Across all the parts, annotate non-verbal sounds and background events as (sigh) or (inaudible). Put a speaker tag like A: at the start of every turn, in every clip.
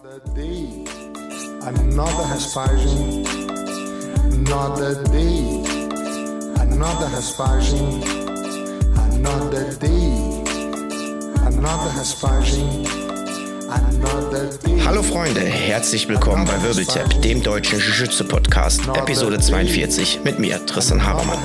A: Another day, another aspersion, another day, another aspersion, another day, another aspersion.
B: Hallo Freunde, herzlich willkommen bei Wirbeltap, dem deutschen Jiu-Jitsu-Podcast, Episode 42 mit mir, Tristan Habermann.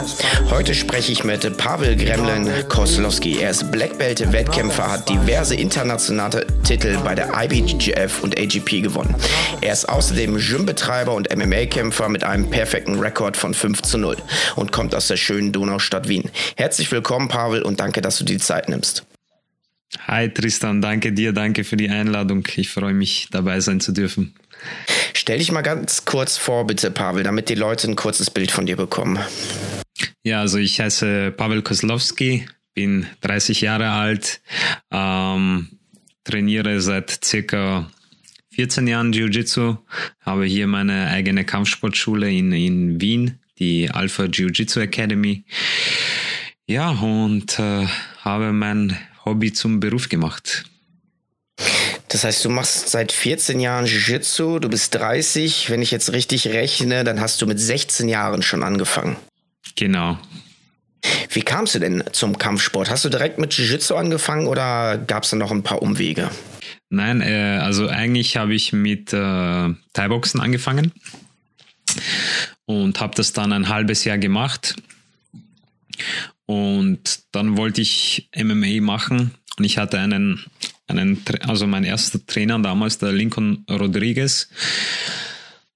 B: Heute spreche ich mit Pavel Gremlin Koslowski. Er ist Black Belt Wettkämpfer, hat diverse internationale Titel bei der IBGF und AGP gewonnen. Er ist außerdem Gym-Betreiber und MMA-Kämpfer mit einem perfekten Rekord von 5 zu 0 und kommt aus der schönen Donaustadt Wien. Herzlich willkommen, Pavel, und danke, dass du die Zeit nimmst.
C: Hi Tristan, danke dir, danke für die Einladung. Ich freue mich, dabei sein zu dürfen.
B: Stell dich mal ganz kurz vor, bitte, Pavel, damit die Leute ein kurzes Bild von dir bekommen.
C: Ja, also ich heiße Pavel Koslowski, bin 30 Jahre alt, ähm, trainiere seit circa 14 Jahren Jiu-Jitsu, habe hier meine eigene Kampfsportschule in, in Wien, die Alpha Jiu-Jitsu Academy. Ja, und äh, habe mein Hobby zum Beruf gemacht.
B: Das heißt, du machst seit 14 Jahren Jiu-Jitsu, du bist 30. Wenn ich jetzt richtig rechne, dann hast du mit 16 Jahren schon angefangen.
C: Genau.
B: Wie kamst du denn zum Kampfsport? Hast du direkt mit Jiu-Jitsu angefangen oder gab es da noch ein paar Umwege?
C: Nein, äh, also eigentlich habe ich mit äh, Thai-Boxen angefangen und habe das dann ein halbes Jahr gemacht und dann wollte ich MMA machen und ich hatte einen, einen also mein erster Trainer damals, der Lincoln Rodriguez,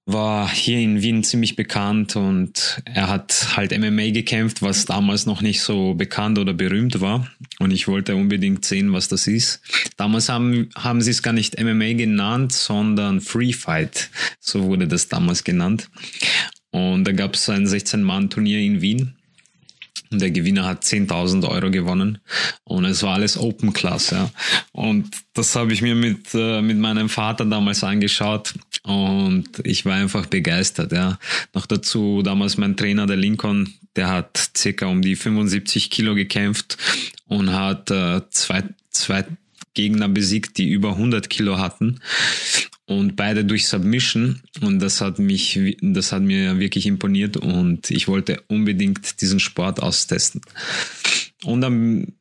C: war hier in Wien ziemlich bekannt und er hat halt MMA gekämpft, was damals noch nicht so bekannt oder berühmt war. Und ich wollte unbedingt sehen, was das ist. Damals haben, haben sie es gar nicht MMA genannt, sondern Free Fight. So wurde das damals genannt. Und da gab es ein 16-Mann-Turnier in Wien und der Gewinner hat 10.000 Euro gewonnen und es war alles Open Class, ja. Und das habe ich mir mit, äh, mit meinem Vater damals angeschaut und ich war einfach begeistert, ja. Noch dazu damals mein Trainer, der Lincoln, der hat circa um die 75 Kilo gekämpft und hat äh, zwei, zwei Gegner besiegt, die über 100 Kilo hatten und beide durch Submission und das hat mich, das hat mir wirklich imponiert und ich wollte unbedingt diesen Sport austesten. Und dann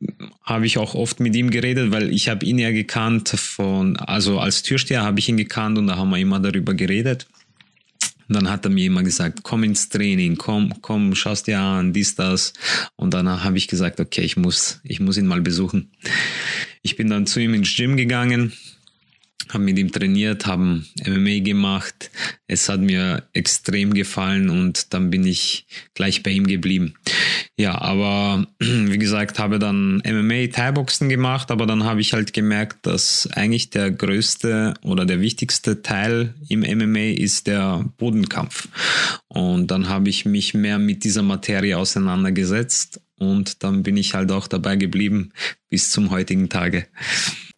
C: habe ich auch oft mit ihm geredet, weil ich habe ihn ja gekannt von, also als Türsteher habe ich ihn gekannt und da haben wir immer darüber geredet. Und dann hat er mir immer gesagt, komm ins Training, komm, komm, schaust dir an, dies, das. Und dann habe ich gesagt, okay, ich muss, ich muss ihn mal besuchen. Ich bin dann zu ihm ins Gym gegangen, haben mit ihm trainiert, haben MMA gemacht. Es hat mir extrem gefallen und dann bin ich gleich bei ihm geblieben. Ja, aber (clears throat) wie gesagt, habe dann MMA Thai-Boxen gemacht, aber dann habe ich halt gemerkt, dass eigentlich der größte oder der wichtigste Teil im MMA ist der Bodenkampf. Und dann habe ich mich mehr mit dieser Materie auseinandergesetzt und dann bin ich halt auch dabei geblieben bis zum heutigen Tage.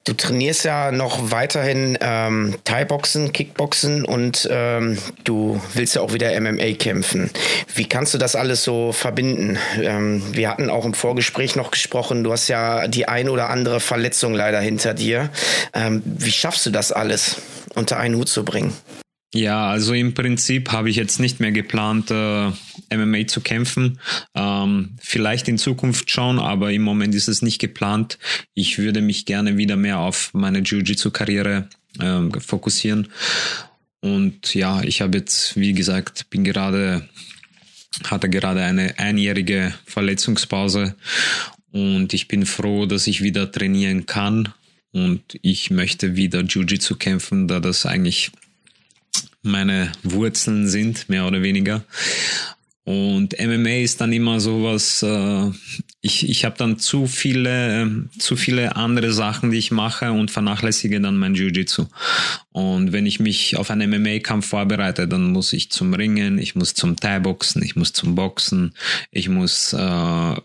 B: Du trainierst ja noch weiterhin ähm, Thai-Boxen, Kickboxen und ähm, du willst ja auch wieder MMA kämpfen. Wie kannst du das alles so verbinden? Ähm, wir hatten auch im Vorgespräch noch gesprochen, du hast ja die ein oder andere Verletzung leider hinter dir. Ähm, wie schaffst du das alles unter einen Hut zu bringen?
C: Ja, also im Prinzip habe ich jetzt nicht mehr geplant, äh, MMA zu kämpfen. Ähm, vielleicht in Zukunft schon, aber im Moment ist es nicht geplant. Ich würde mich gerne wieder mehr auf meine Jiu-Jitsu-Karriere äh, fokussieren. Und ja, ich habe jetzt, wie gesagt, bin gerade, hatte gerade eine einjährige Verletzungspause und ich bin froh, dass ich wieder trainieren kann. Und ich möchte wieder Jiu-Jitsu kämpfen, da das eigentlich meine Wurzeln sind, mehr oder weniger. Und MMA ist dann immer sowas, äh, ich, ich habe dann zu viele, äh, zu viele andere Sachen, die ich mache und vernachlässige dann mein Jiu-Jitsu. Und wenn ich mich auf einen MMA-Kampf vorbereite, dann muss ich zum Ringen, ich muss zum Thai-Boxen, ich muss zum Boxen, ich muss äh,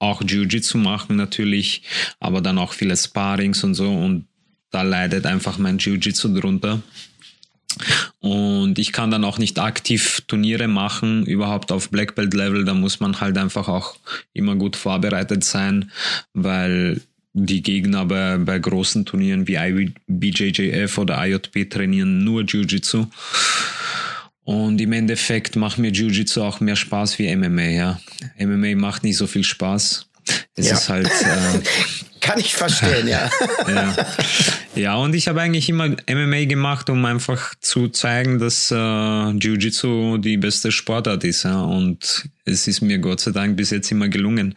C: auch Jiu-Jitsu machen natürlich, aber dann auch viele Sparings und so und da leidet einfach mein Jiu-Jitsu drunter. Und ich kann dann auch nicht aktiv Turniere machen, überhaupt auf Black Belt Level. Da muss man halt einfach auch immer gut vorbereitet sein, weil die Gegner bei, bei großen Turnieren wie IBJJF oder IJP trainieren nur Jiu-Jitsu. Und im Endeffekt macht mir Jiu-Jitsu auch mehr Spaß wie MMA, ja. MMA macht nicht so viel Spaß. Es ja. ist halt. Äh, (laughs)
B: Kann ich verstehen, ja. (laughs)
C: ja. Ja, und ich habe eigentlich immer MMA gemacht, um einfach zu zeigen, dass äh, Jiu-Jitsu die beste Sportart ist. Ja. Und es ist mir Gott sei Dank bis jetzt immer gelungen,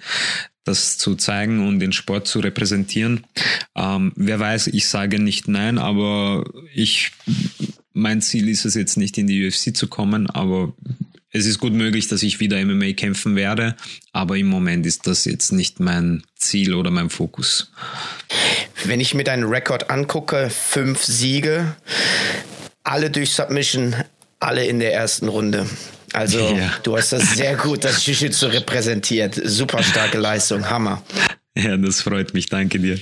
C: das zu zeigen und den Sport zu repräsentieren. Ähm, wer weiß, ich sage nicht nein, aber ich, mein Ziel ist es jetzt nicht in die UFC zu kommen, aber es ist gut möglich, dass ich wieder MMA kämpfen werde, aber im Moment ist das jetzt nicht mein Ziel oder mein Fokus.
B: Wenn ich mir deinen Rekord angucke, fünf Siege, alle durch Submission, alle in der ersten Runde. Also (laughs) ja. du hast das sehr gut, das Jiu-Jitsu repräsentiert. Super starke Leistung, Hammer.
C: Ja, das freut mich, danke dir.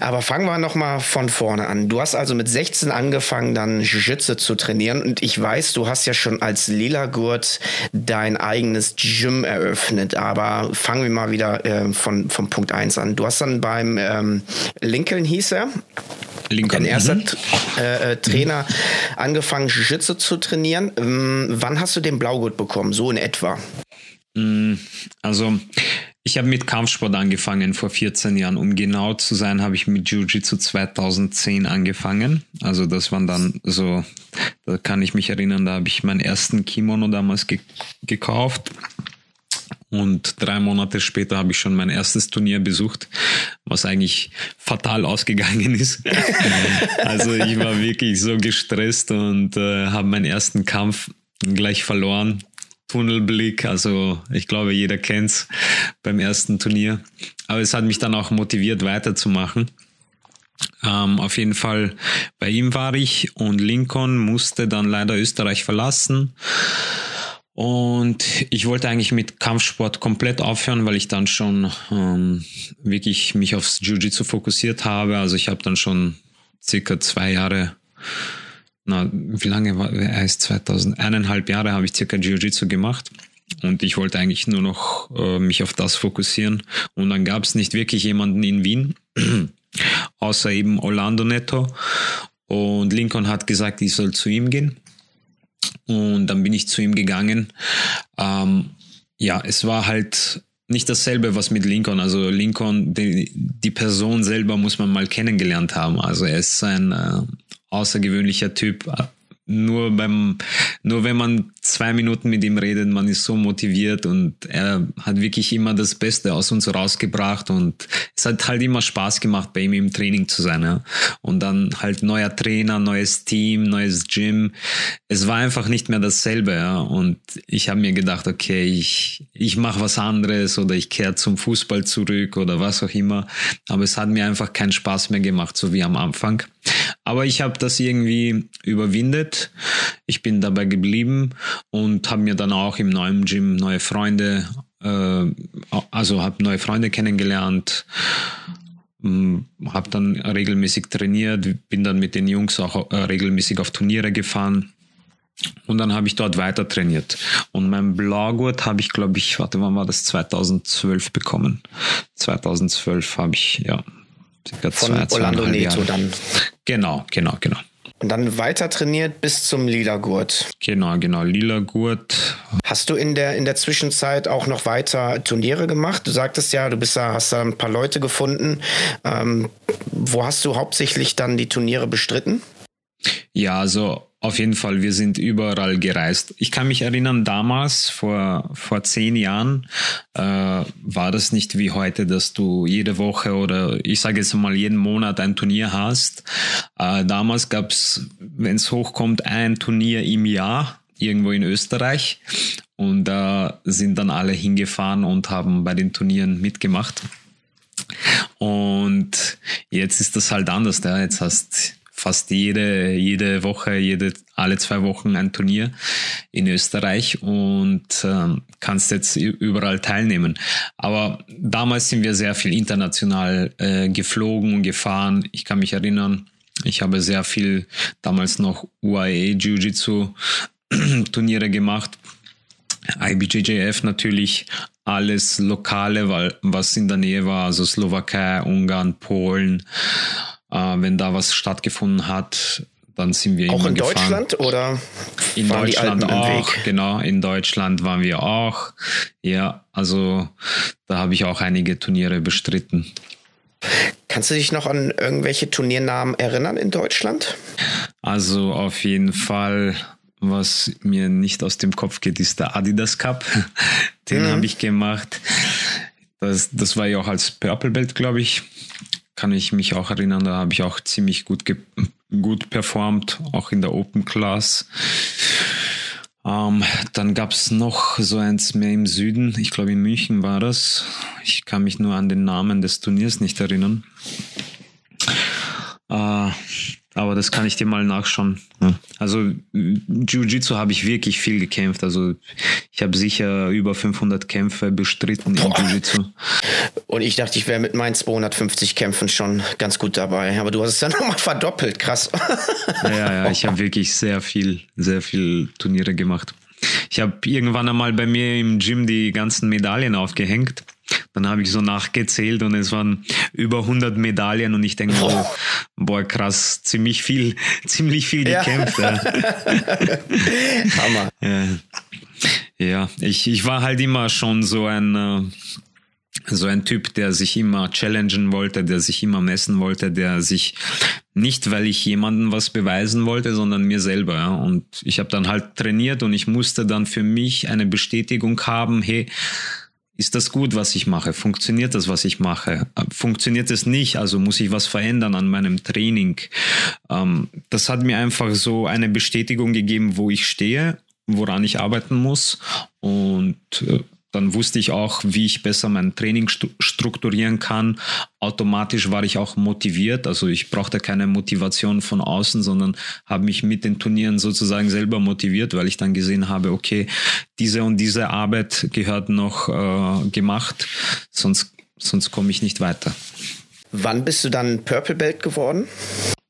B: Aber fangen wir nochmal von vorne an. Du hast also mit 16 angefangen, dann Jiu-Jitsu zu trainieren. Und ich weiß, du hast ja schon als Lila-Gurt dein eigenes Gym eröffnet. Aber fangen wir mal wieder äh, von, von Punkt 1 an. Du hast dann beim ähm, Lincoln hieß er, Lincoln. Dein erster mhm. äh, äh, Trainer mhm. angefangen, Jiu-Jitsu zu trainieren. Ähm, wann hast du den Blaugurt bekommen? So in etwa?
C: Mm, also, ich habe mit Kampfsport angefangen vor 14 Jahren. Um genau zu sein, habe ich mit Jiu-Jitsu 2010 angefangen. Also das waren dann so, da kann ich mich erinnern, da habe ich meinen ersten Kimono damals ge gekauft. Und drei Monate später habe ich schon mein erstes Turnier besucht, was eigentlich fatal ausgegangen ist. (laughs) also ich war wirklich so gestresst und äh, habe meinen ersten Kampf gleich verloren. Tunnelblick, also ich glaube, jeder kennt's beim ersten Turnier. Aber es hat mich dann auch motiviert, weiterzumachen. Ähm, auf jeden Fall bei ihm war ich und Lincoln musste dann leider Österreich verlassen. Und ich wollte eigentlich mit Kampfsport komplett aufhören, weil ich dann schon ähm, wirklich mich aufs Jiu-Jitsu fokussiert habe. Also ich habe dann schon circa zwei Jahre, na, wie lange war er ist 2000, eineinhalb Jahre habe ich circa Jiu-Jitsu gemacht. Und ich wollte eigentlich nur noch äh, mich auf das fokussieren. Und dann gab es nicht wirklich jemanden in Wien, (clears throat) außer eben Orlando Netto. Und Lincoln hat gesagt, ich soll zu ihm gehen. Und dann bin ich zu ihm gegangen. Ähm, ja, es war halt nicht dasselbe, was mit Lincoln. Also Lincoln, die, die Person selber muss man mal kennengelernt haben. Also er ist ein äh, außergewöhnlicher Typ, nur beim, nur wenn man zwei Minuten mit ihm redet, man ist so motiviert und er hat wirklich immer das Beste aus uns rausgebracht und es hat halt immer Spaß gemacht, bei ihm im Training zu sein. Ja. Und dann halt neuer Trainer, neues Team, neues Gym. Es war einfach nicht mehr dasselbe. Ja. Und ich habe mir gedacht, okay, ich, ich mache was anderes oder ich kehre zum Fußball zurück oder was auch immer. Aber es hat mir einfach keinen Spaß mehr gemacht, so wie am Anfang. Aber ich habe das irgendwie überwindet. Ich bin dabei geblieben und habe mir dann auch im neuen Gym neue Freunde, äh, also habe neue Freunde kennengelernt, hm, habe dann regelmäßig trainiert, bin dann mit den Jungs auch äh, regelmäßig auf Turniere gefahren. Und dann habe ich dort weiter trainiert. Und mein Blaugurt habe ich, glaube ich, warte, wann war das? 2012 bekommen. 2012 habe ich, ja,
B: circa Von zwei, Orlando Neto dann.
C: Genau, genau, genau.
B: Und dann weiter trainiert bis zum Lila Gurt.
C: Genau, genau, Lila Gurt.
B: Hast du in der, in der Zwischenzeit auch noch weiter Turniere gemacht? Du sagtest ja, du bist da, hast da ein paar Leute gefunden. Ähm, wo hast du hauptsächlich dann die Turniere bestritten?
C: Ja, also auf jeden Fall, wir sind überall gereist. Ich kann mich erinnern, damals, vor, vor zehn Jahren, äh, war das nicht wie heute, dass du jede Woche oder ich sage jetzt mal jeden Monat ein Turnier hast. Äh, damals gab es, wenn es hochkommt, ein Turnier im Jahr irgendwo in Österreich. Und da sind dann alle hingefahren und haben bei den Turnieren mitgemacht. Und jetzt ist das halt anders. Ja. Jetzt hast fast jede, jede Woche, jede, alle zwei Wochen ein Turnier in Österreich und ähm, kannst jetzt überall teilnehmen. Aber damals sind wir sehr viel international äh, geflogen und gefahren. Ich kann mich erinnern, ich habe sehr viel damals noch UAE Jiu-Jitsu (clears throat) Turniere gemacht. IBJJF natürlich alles Lokale, weil was in der Nähe war, also Slowakei, Ungarn, Polen, äh, wenn da was stattgefunden hat, dann sind wir
B: auch
C: immer
B: in
C: gefahren.
B: Deutschland oder
C: in Deutschland auch genau in Deutschland waren wir auch ja also da habe ich auch einige Turniere bestritten
B: Kannst du dich noch an irgendwelche Turniernamen erinnern in Deutschland?
C: Also auf jeden Fall was mir nicht aus dem Kopf geht, ist der Adidas Cup. (laughs) Den mhm. habe ich gemacht. Das, das war ja auch als Purple Belt, glaube ich. Kann ich mich auch erinnern, da habe ich auch ziemlich gut, gut performt, auch in der Open Class. Ähm, dann gab es noch so eins mehr im Süden, ich glaube in München war das. Ich kann mich nur an den Namen des Turniers nicht erinnern. Äh, aber das kann ich dir mal nachschauen. Also Jiu-Jitsu habe ich wirklich viel gekämpft. Also ich habe sicher über 500 Kämpfe bestritten Boah. im Jiu-Jitsu.
B: Und ich dachte, ich wäre mit meinen 250 Kämpfen schon ganz gut dabei. Aber du hast es dann (laughs) nochmal verdoppelt. Krass.
C: Ja, ja, ich habe wirklich sehr viel, sehr viel Turniere gemacht. Ich habe irgendwann einmal bei mir im Gym die ganzen Medaillen aufgehängt. Dann habe ich so nachgezählt und es waren über 100 Medaillen und ich denke, oh. boah, krass, ziemlich viel, (laughs) ziemlich viel gekämpft. Ja. (laughs) Hammer. Ja, ja ich, ich war halt immer schon so ein, äh, so ein Typ, der sich immer challengen wollte, der sich immer messen wollte, der sich nicht, weil ich jemandem was beweisen wollte, sondern mir selber. Und ich habe dann halt trainiert und ich musste dann für mich eine Bestätigung haben, hey, ist das gut, was ich mache? Funktioniert das, was ich mache? Funktioniert es nicht? Also muss ich was verändern an meinem Training? Ähm, das hat mir einfach so eine Bestätigung gegeben, wo ich stehe, woran ich arbeiten muss. Und äh, dann wusste ich auch, wie ich besser mein Training strukturieren kann. Automatisch war ich auch motiviert. Also ich brauchte keine Motivation von außen, sondern habe mich mit den Turnieren sozusagen selber motiviert, weil ich dann gesehen habe, okay, diese und diese Arbeit gehört noch äh, gemacht, sonst, sonst komme ich nicht weiter.
B: Wann bist du dann Purple Belt geworden?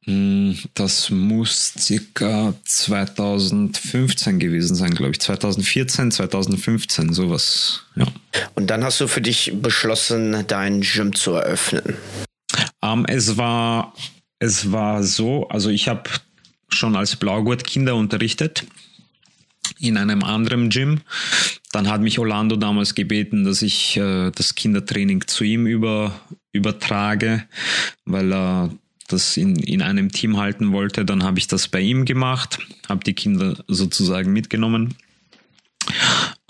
C: Hm, das muss circa 2015 gewesen sein, glaube ich. 2014, 2015, sowas. Ja.
B: Und dann hast du für dich beschlossen, dein Gym zu eröffnen.
C: Um, ähm, es war, es war so, also ich habe schon als Blaugurt Kinder unterrichtet in einem anderen Gym. Dann hat mich Orlando damals gebeten, dass ich äh, das Kindertraining zu ihm über, übertrage, weil er das in, in einem Team halten wollte, dann habe ich das bei ihm gemacht, habe die Kinder sozusagen mitgenommen.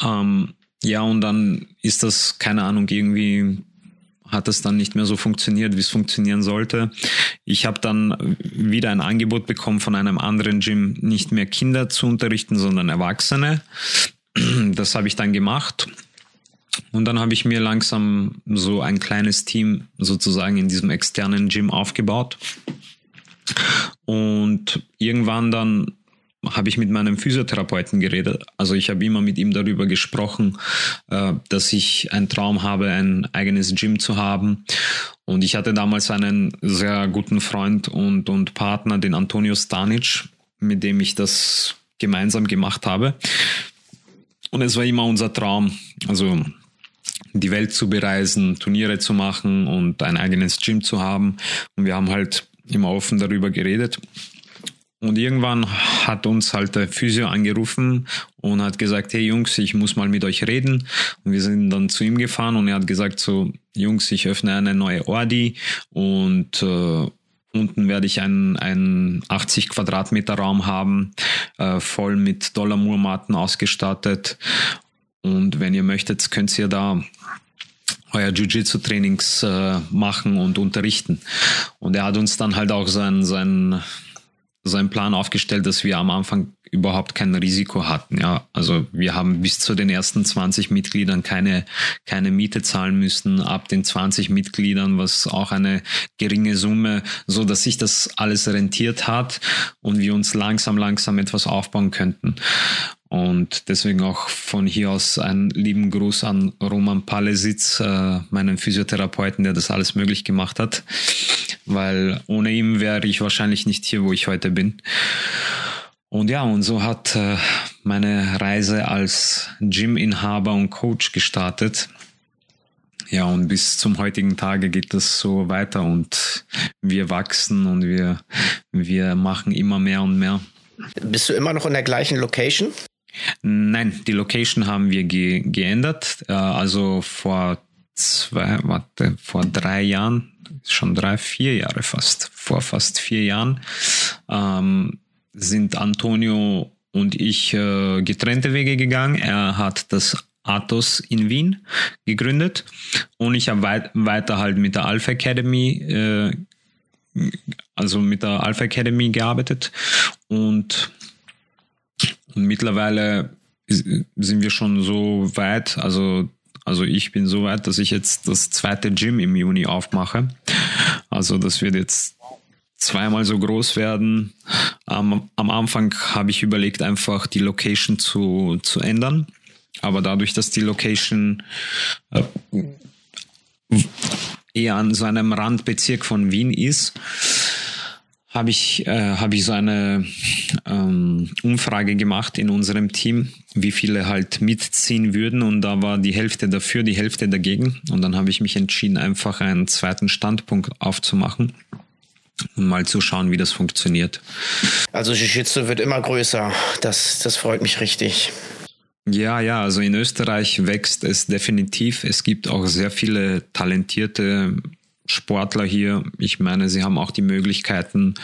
C: Ähm, ja, und dann ist das, keine Ahnung, irgendwie hat das dann nicht mehr so funktioniert, wie es funktionieren sollte. Ich habe dann wieder ein Angebot bekommen von einem anderen Gym, nicht mehr Kinder zu unterrichten, sondern Erwachsene. Das habe ich dann gemacht und dann habe ich mir langsam so ein kleines Team sozusagen in diesem externen Gym aufgebaut. Und irgendwann dann habe ich mit meinem Physiotherapeuten geredet. Also ich habe immer mit ihm darüber gesprochen, äh, dass ich einen Traum habe, ein eigenes Gym zu haben. Und ich hatte damals einen sehr guten Freund und, und Partner, den Antonio Stanic, mit dem ich das gemeinsam gemacht habe. Und es war immer unser Traum. Also die Welt zu bereisen, Turniere zu machen und ein eigenes Gym zu haben. Und wir haben halt immer offen darüber geredet. Und irgendwann hat uns halt der Physio angerufen und hat gesagt, hey Jungs, ich muss mal mit euch reden. Und wir sind dann zu ihm gefahren und er hat gesagt so, Jungs, ich öffne eine neue Ordi und äh, unten werde ich einen, einen 80 Quadratmeter Raum haben, äh, voll mit Dollarmurmaten ausgestattet. Und wenn ihr möchtet, könnt ihr da euer Jiu-Jitsu-Trainings äh, machen und unterrichten. Und er hat uns dann halt auch seinen, seinen, seinen Plan aufgestellt, dass wir am Anfang überhaupt kein Risiko hatten. Ja, also wir haben bis zu den ersten 20 Mitgliedern keine, keine Miete zahlen müssen, ab den 20 Mitgliedern, was auch eine geringe Summe, so dass sich das alles rentiert hat und wir uns langsam, langsam etwas aufbauen könnten. Und deswegen auch von hier aus einen lieben Gruß an Roman Palesitz, äh, meinen Physiotherapeuten, der das alles möglich gemacht hat. Weil ohne ihn wäre ich wahrscheinlich nicht hier, wo ich heute bin. Und ja, und so hat äh, meine Reise als Gym-Inhaber und Coach gestartet. Ja, und bis zum heutigen Tage geht das so weiter und wir wachsen und wir, wir machen immer mehr und mehr.
B: Bist du immer noch in der gleichen Location?
C: Nein, die Location haben wir ge geändert. Äh, also vor zwei, warte, vor drei Jahren, schon drei, vier Jahre fast, vor fast vier Jahren, ähm, sind Antonio und ich äh, getrennte Wege gegangen. Er hat das Athos in Wien gegründet und ich habe weit, weiter halt mit der Alpha Academy, äh, also mit der Alpha Academy gearbeitet und, und mittlerweile sind wir schon so weit, also also ich bin so weit, dass ich jetzt das zweite Gym im Juni aufmache. Also das wird jetzt zweimal so groß werden. Am, am Anfang habe ich überlegt, einfach die Location zu, zu ändern. Aber dadurch, dass die Location äh, eher an so einem Randbezirk von Wien ist, habe ich, äh, hab ich so eine ähm, Umfrage gemacht in unserem Team, wie viele halt mitziehen würden. Und da war die Hälfte dafür, die Hälfte dagegen. Und dann habe ich mich entschieden, einfach einen zweiten Standpunkt aufzumachen und mal zu schauen, wie das funktioniert.
B: Also Jiu-Jitsu wird immer größer. Das, das freut mich richtig.
C: Ja, ja, also in Österreich wächst es definitiv. Es gibt auch sehr viele talentierte Sportler hier. Ich meine, sie haben auch die Möglichkeiten.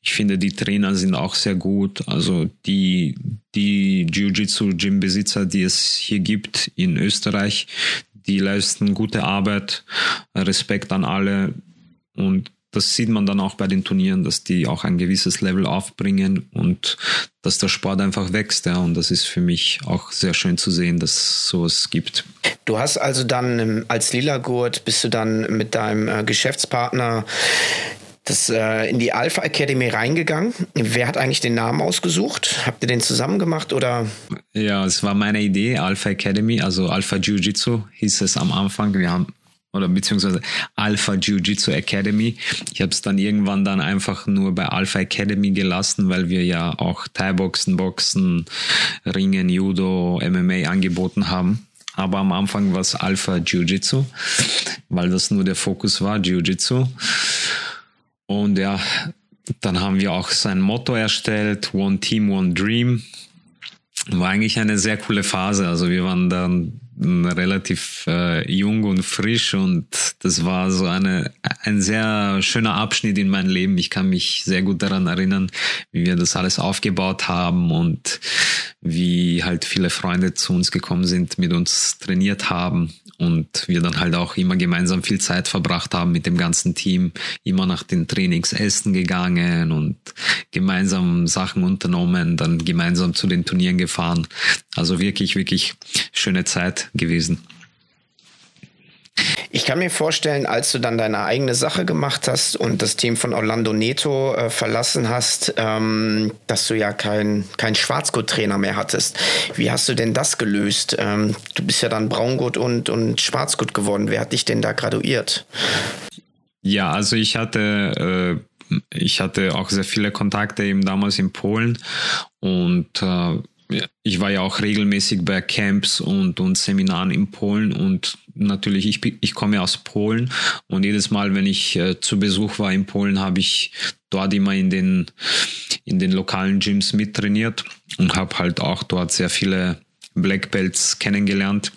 C: Ich finde, die Trainer sind auch sehr gut. Also die, die Jiu-Jitsu-Gym-Besitzer, die es hier gibt in Österreich, die leisten gute Arbeit. Respekt an alle. Und das sieht man dann auch bei den Turnieren, dass die auch ein gewisses Level aufbringen und dass der Sport einfach wächst. Ja. Und das ist für mich auch sehr schön zu sehen, dass es sowas gibt.
B: Du hast also dann als Lila Gurt bist du dann mit deinem äh, Geschäftspartner das, äh, in die Alpha Academy reingegangen. Wer hat eigentlich den Namen ausgesucht? Habt ihr den zusammen gemacht oder?
C: Ja, es war meine Idee, Alpha Academy, also Alpha Jiu-Jitsu hieß es am Anfang. Wir haben oder beziehungsweise Alpha Jiu-Jitsu Academy. Ich habe es dann irgendwann dann einfach nur bei Alpha Academy gelassen, weil wir ja auch Thai-Boxen, Boxen, Ringen, Judo, MMA angeboten haben. Aber am Anfang war es Alpha Jiu-Jitsu, weil das nur der Fokus war, Jiu-Jitsu. Und ja, dann haben wir auch sein Motto erstellt, One Team, One Dream. War eigentlich eine sehr coole Phase. Also wir waren dann relativ äh, jung und frisch und das war so eine, ein sehr schöner Abschnitt in meinem Leben. Ich kann mich sehr gut daran erinnern, wie wir das alles aufgebaut haben und wie halt viele Freunde zu uns gekommen sind, mit uns trainiert haben und wir dann halt auch immer gemeinsam viel Zeit verbracht haben mit dem ganzen Team, immer nach den Trainings essen gegangen und gemeinsam Sachen unternommen, dann gemeinsam zu den Turnieren gefahren. Also wirklich, wirklich schöne Zeit gewesen.
B: Ich kann mir vorstellen, als du dann deine eigene Sache gemacht hast und das Team von Orlando Neto äh, verlassen hast, ähm, dass du ja kein, kein Schwarzgurt-Trainer mehr hattest. Wie hast du denn das gelöst? Ähm, du bist ja dann Braungurt und, und Schwarzgurt geworden. Wer hat dich denn da graduiert?
C: Ja, also ich hatte, äh, ich hatte auch sehr viele Kontakte eben damals in Polen und äh, ich war ja auch regelmäßig bei Camps und, und Seminaren in Polen und natürlich, ich, ich komme aus Polen und jedes Mal, wenn ich äh, zu Besuch war in Polen, habe ich dort immer in den, in den lokalen Gyms mittrainiert und habe halt auch dort sehr viele Black Belts kennengelernt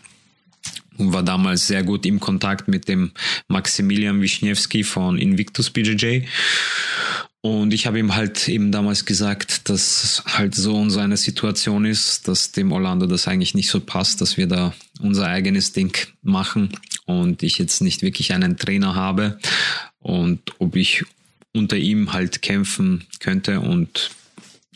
C: und war damals sehr gut im Kontakt mit dem Maximilian Wischniewski von Invictus BJJ und ich habe ihm halt eben damals gesagt, dass halt so unsere Situation ist, dass dem Orlando das eigentlich nicht so passt, dass wir da unser eigenes Ding machen und ich jetzt nicht wirklich einen Trainer habe und ob ich unter ihm halt kämpfen könnte und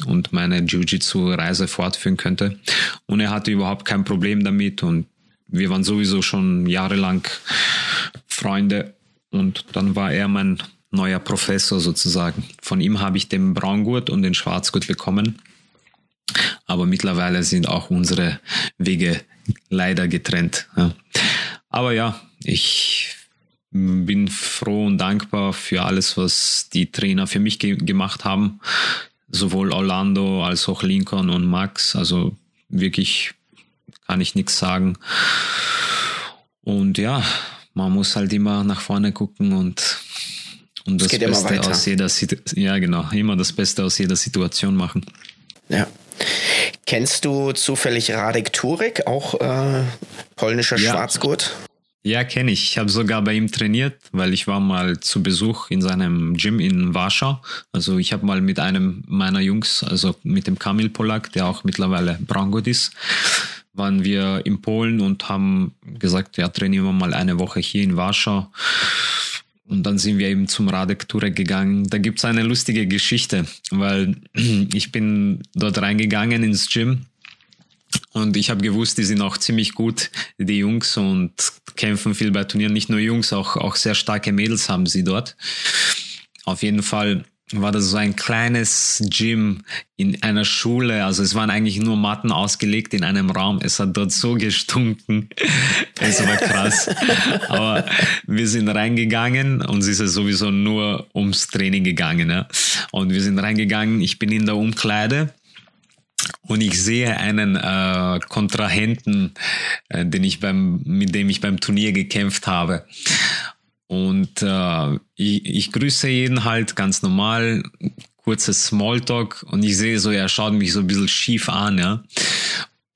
C: und meine Jiu-Jitsu-Reise fortführen könnte. Und er hatte überhaupt kein Problem damit und wir waren sowieso schon jahrelang Freunde und dann war er mein neuer Professor sozusagen. Von ihm habe ich den Braungurt und den Schwarzgurt bekommen. Aber mittlerweile sind auch unsere Wege leider getrennt. Ja. Aber ja, ich bin froh und dankbar für alles, was die Trainer für mich ge gemacht haben. Sowohl Orlando als auch Lincoln und Max. Also wirklich kann ich nichts sagen. Und ja, man muss halt immer nach vorne gucken und, und das Beste aus jeder Situation, ja genau, immer das Beste aus jeder Situation machen.
B: Ja. Kennst du zufällig Radek Turek, auch äh, polnischer ja. Schwarzgurt?
C: Ja, kenne ich. Ich habe sogar bei ihm trainiert, weil ich war mal zu Besuch in seinem Gym in Warschau. Also ich habe mal mit einem meiner Jungs, also mit dem Kamil Polak, der auch mittlerweile Brangod ist, waren wir in Polen und haben gesagt, ja, trainieren wir mal eine Woche hier in Warschau. Und dann sind wir eben zum Radek Turek gegangen. Da gibt's eine lustige Geschichte, weil (clears throat) ich bin dort reingegangen ins Gym und ich habe gewusst, die sind auch ziemlich gut, die Jungs, und kämpfen viel bei Turnieren. Nicht nur Jungs, auch, auch sehr starke Mädels haben sie dort. Auf jeden Fall war das so ein kleines Gym in einer Schule. Also es waren eigentlich nur Matten ausgelegt in einem Raum. Es hat dort so gestunken. (laughs) Es war krass. Aber wir sind reingegangen und es ist sowieso nur ums Training gegangen. Ja. Und wir sind reingegangen. Ich bin in der Umkleide und ich sehe einen äh, Kontrahenten, äh, den ich beim, mit dem ich beim Turnier gekämpft habe. Und äh, ich, ich grüße jeden halt ganz normal, kurzes Smalltalk und ich sehe so, er schaut mich so ein bisschen schief an, ja.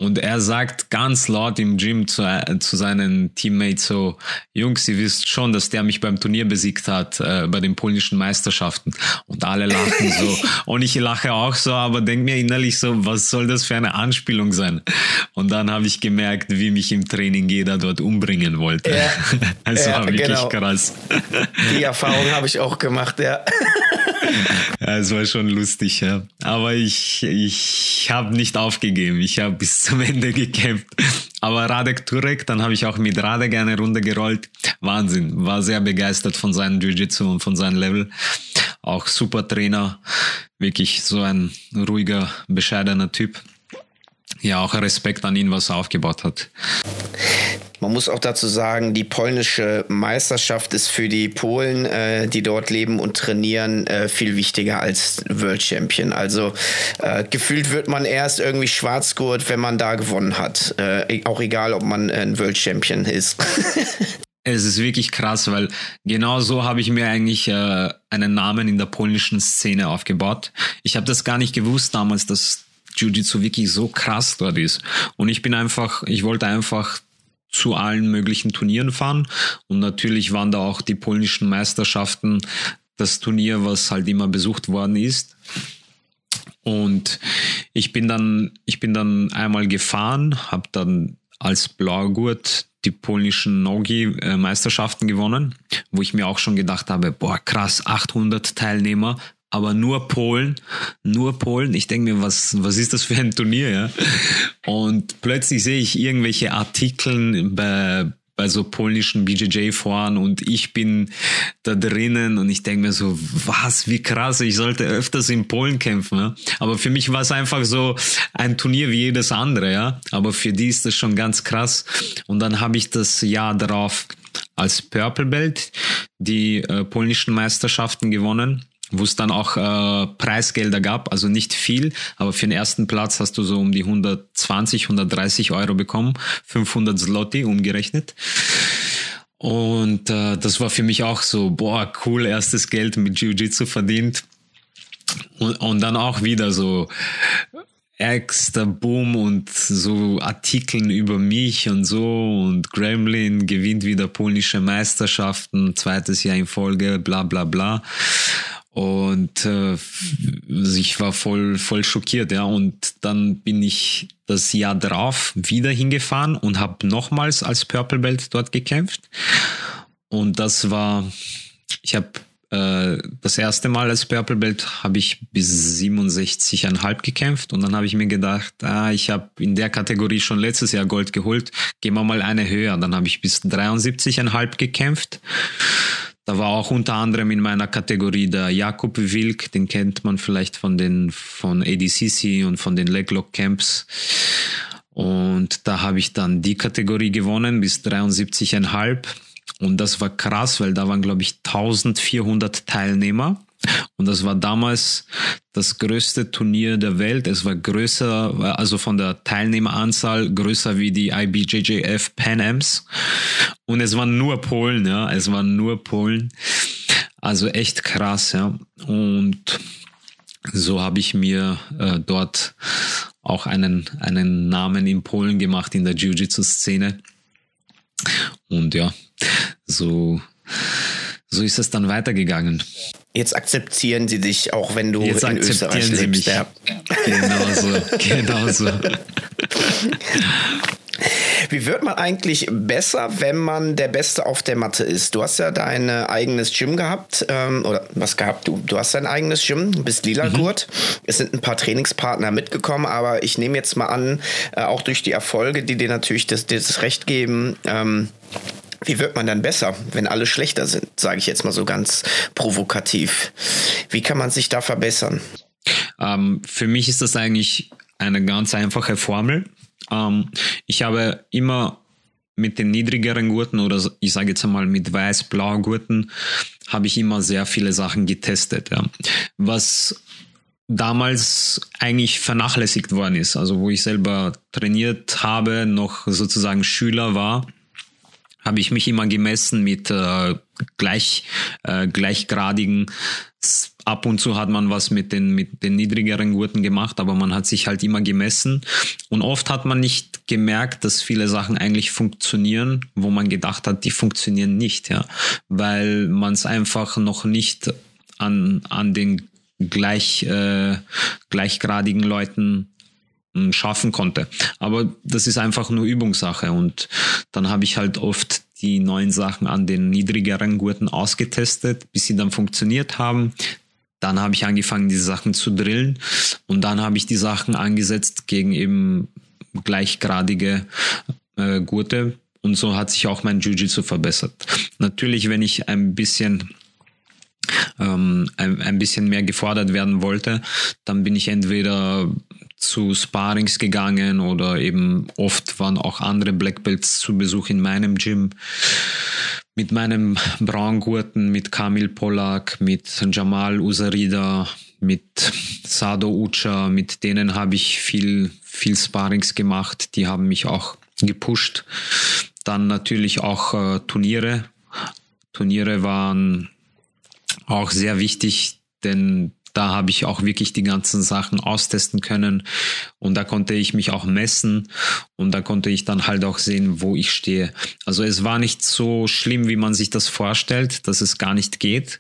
C: Und er sagt ganz laut im Gym zu, äh, zu seinen Teammates so, Jungs, ihr wisst schon, dass der mich beim Turnier besiegt hat, äh, bei den polnischen Meisterschaften. Und alle lachen so. (laughs) Und ich lache auch so, aber denk mir innerlich so, was soll das für eine Anspielung sein? Und dann habe ich gemerkt, wie mich im Training jeder dort umbringen wollte. Ja,
B: es (laughs) ja, war wirklich genau. krass. Die Erfahrung habe ich auch gemacht, ja. (laughs) (laughs)
C: ja, es war schon lustig, ja. Aber ich, ich habe nicht aufgegeben. Ich habe bis zum Ende gekämpft. Aber Radek Turek, dann habe ich auch mit Radek eine Runde gerollt. Wahnsinn. War sehr begeistert von seinem Jiu-Jitsu und von seinem Level. Auch super Trainer. Wirklich so ein ruhiger, bescheidener Typ. Ja, auch Respekt an ihn, was er aufgebaut hat.
B: Man muss auch dazu sagen, die polnische Meisterschaft ist für die Polen, äh, die dort leben und trainieren, äh, viel wichtiger als World Champion. Also äh, gefühlt wird man erst irgendwie Schwarzgurt, wenn man da gewonnen hat. Äh, auch egal, ob man ein World Champion ist. (laughs)
C: Es ist wirklich krass, weil genau so habe ich mir eigentlich äh, einen Namen in der polnischen Szene aufgebaut. Ich habe das gar nicht gewusst damals, dass Jiu-Jitsu wirklich so krass dort ist. Und ich bin einfach, ich wollte einfach zu allen möglichen Turnieren fahren. Und natürlich waren da auch die polnischen Meisterschaften das Turnier, was halt immer besucht worden ist. Und ich bin dann, ich bin dann einmal gefahren, habe dann als Blaugurt die polnischen Nogi-Meisterschaften gewonnen, wo ich mir auch schon gedacht habe, boah, krass, 800 Teilnehmer, aber nur Polen, nur Polen. Ich denke mir, was, was ist das für ein Turnier, ja? Und plötzlich sehe ich irgendwelche Artikel bei, bei so polnischen BJJ-Foren und ich bin da drinnen und ich denke mir so, was, wie krass, ich sollte öfters in Polen kämpfen. Ja? Aber für mich war es einfach so ein Turnier wie jedes andere, ja. Aber für die ist das schon ganz krass. Und dann habe ich das Jahr darauf als Purple Belt die äh, polnischen Meisterschaften gewonnen wo es dann auch äh, Preisgelder gab, also nicht viel, aber für den ersten Platz hast du so um die 120, 130 Euro bekommen, 500 Zloty umgerechnet. Und äh, das war für mich auch so, boah, cool, erstes Geld mit Jiu-Jitsu verdient. Und, und dann auch wieder so ärgster Boom und so Artikeln über mich und so und Gremlin gewinnt wieder polnische Meisterschaften, zweites Jahr in Folge, bla bla bla. Und äh, ich war voll, voll schockiert, ja. Und dann bin ich das Jahr drauf wieder hingefahren und habe nochmals als Purple Belt dort gekämpft. Und das war, ich habe äh, das erste Mal als Purple Belt habe ich bis 67,5 gekämpft und dann habe ich mir gedacht, ah, ich habe in der Kategorie schon letztes Jahr Gold geholt, gehen wir mal eine höher. Dann habe ich bis 73,5 gekämpft. Da war auch unter anderem in meiner Kategorie der Jakob Wilk, den kennt man vielleicht von den von ADCC und von den Leglock Camps. Und da habe ich dann die Kategorie gewonnen bis 73,5. Und das war krass, weil da waren, glaube ich, 1400 Teilnehmer Und das war damals das größte Turnier der Welt. Es war größer, also von der Teilnehmeranzahl größer wie die IBJJF Pan Ams. Und es waren nur Polen, ja. Es waren nur Polen. Also echt krass, ja. Und so habe ich mir äh, dort auch einen, einen Namen in Polen gemacht in der Jiu-Jitsu-Szene. Und ja, so, so ist es dann weitergegangen.
B: Jetzt akzeptieren sie dich, auch wenn du Jetzt in Österreich lebst. Mich. Ja.
C: Genau so, (laughs) genau so.
B: Wie wird man eigentlich besser, wenn man der Beste auf der Matte ist? Du hast ja dein eigenes Gym gehabt, ähm, oder was gehabt? Du, du hast dein eigenes Gym, du bist lila Gurt. Mhm. Es sind ein paar Trainingspartner mitgekommen, aber ich nehme jetzt mal an, äh, auch durch die Erfolge, die dir natürlich das, das Recht geben, ähm, wie wird man dann besser, wenn alle schlechter sind, sage ich jetzt mal so ganz provokativ. Wie kann man sich da verbessern?
C: Ähm, für mich ist das eigentlich eine ganz einfache Formel. Ähm, ich habe immer mit den niedrigeren Gurten oder ich sage jetzt einmal mit weiß-blau Gurten habe ich immer sehr viele Sachen getestet. Ja. Was damals eigentlich vernachlässigt worden ist, also wo ich selber trainiert habe, noch sozusagen Schüler war, habe ich mich immer gemessen mit äh, gleich, äh, gleichgradigen ab und zu hat man was mit den, mit den niedrigeren Gurten gemacht, aber man hat sich halt immer gemessen. Und oft hat man nicht gemerkt, dass viele Sachen eigentlich funktionieren, wo man gedacht hat, die funktionieren nicht, ja. Weil man es einfach noch nicht an, an den gleich, äh, gleichgradigen Leuten schaffen konnte. Aber das ist einfach nur Übungssache und dann habe ich halt oft die neuen Sachen an den niedrigeren Gurten ausgetestet, bis sie dann funktioniert haben. Dann habe ich angefangen, diese Sachen zu drillen und dann habe ich die Sachen angesetzt gegen eben gleichgradige äh, Gurte und so hat sich auch mein Jiu-Jitsu verbessert. Natürlich, wenn ich ein bisschen ähm, ein, ein bisschen mehr gefordert werden wollte, dann bin ich entweder zu Sparings gegangen oder eben oft waren auch andere Black Belts zu Besuch in meinem Gym. Mit meinem Braungurten, mit Kamil Polak, mit Jamal Usarida, mit Sado Ucha, mit denen habe ich viel, viel Sparings gemacht. Die haben mich auch gepusht. Dann natürlich auch äh, Turniere. Turniere waren auch sehr wichtig, denn da habe ich auch wirklich die ganzen Sachen austesten können und da konnte ich mich auch messen und da konnte ich dann halt auch sehen, wo ich stehe. Also es war nicht so schlimm, wie man sich das vorstellt, dass es gar nicht geht.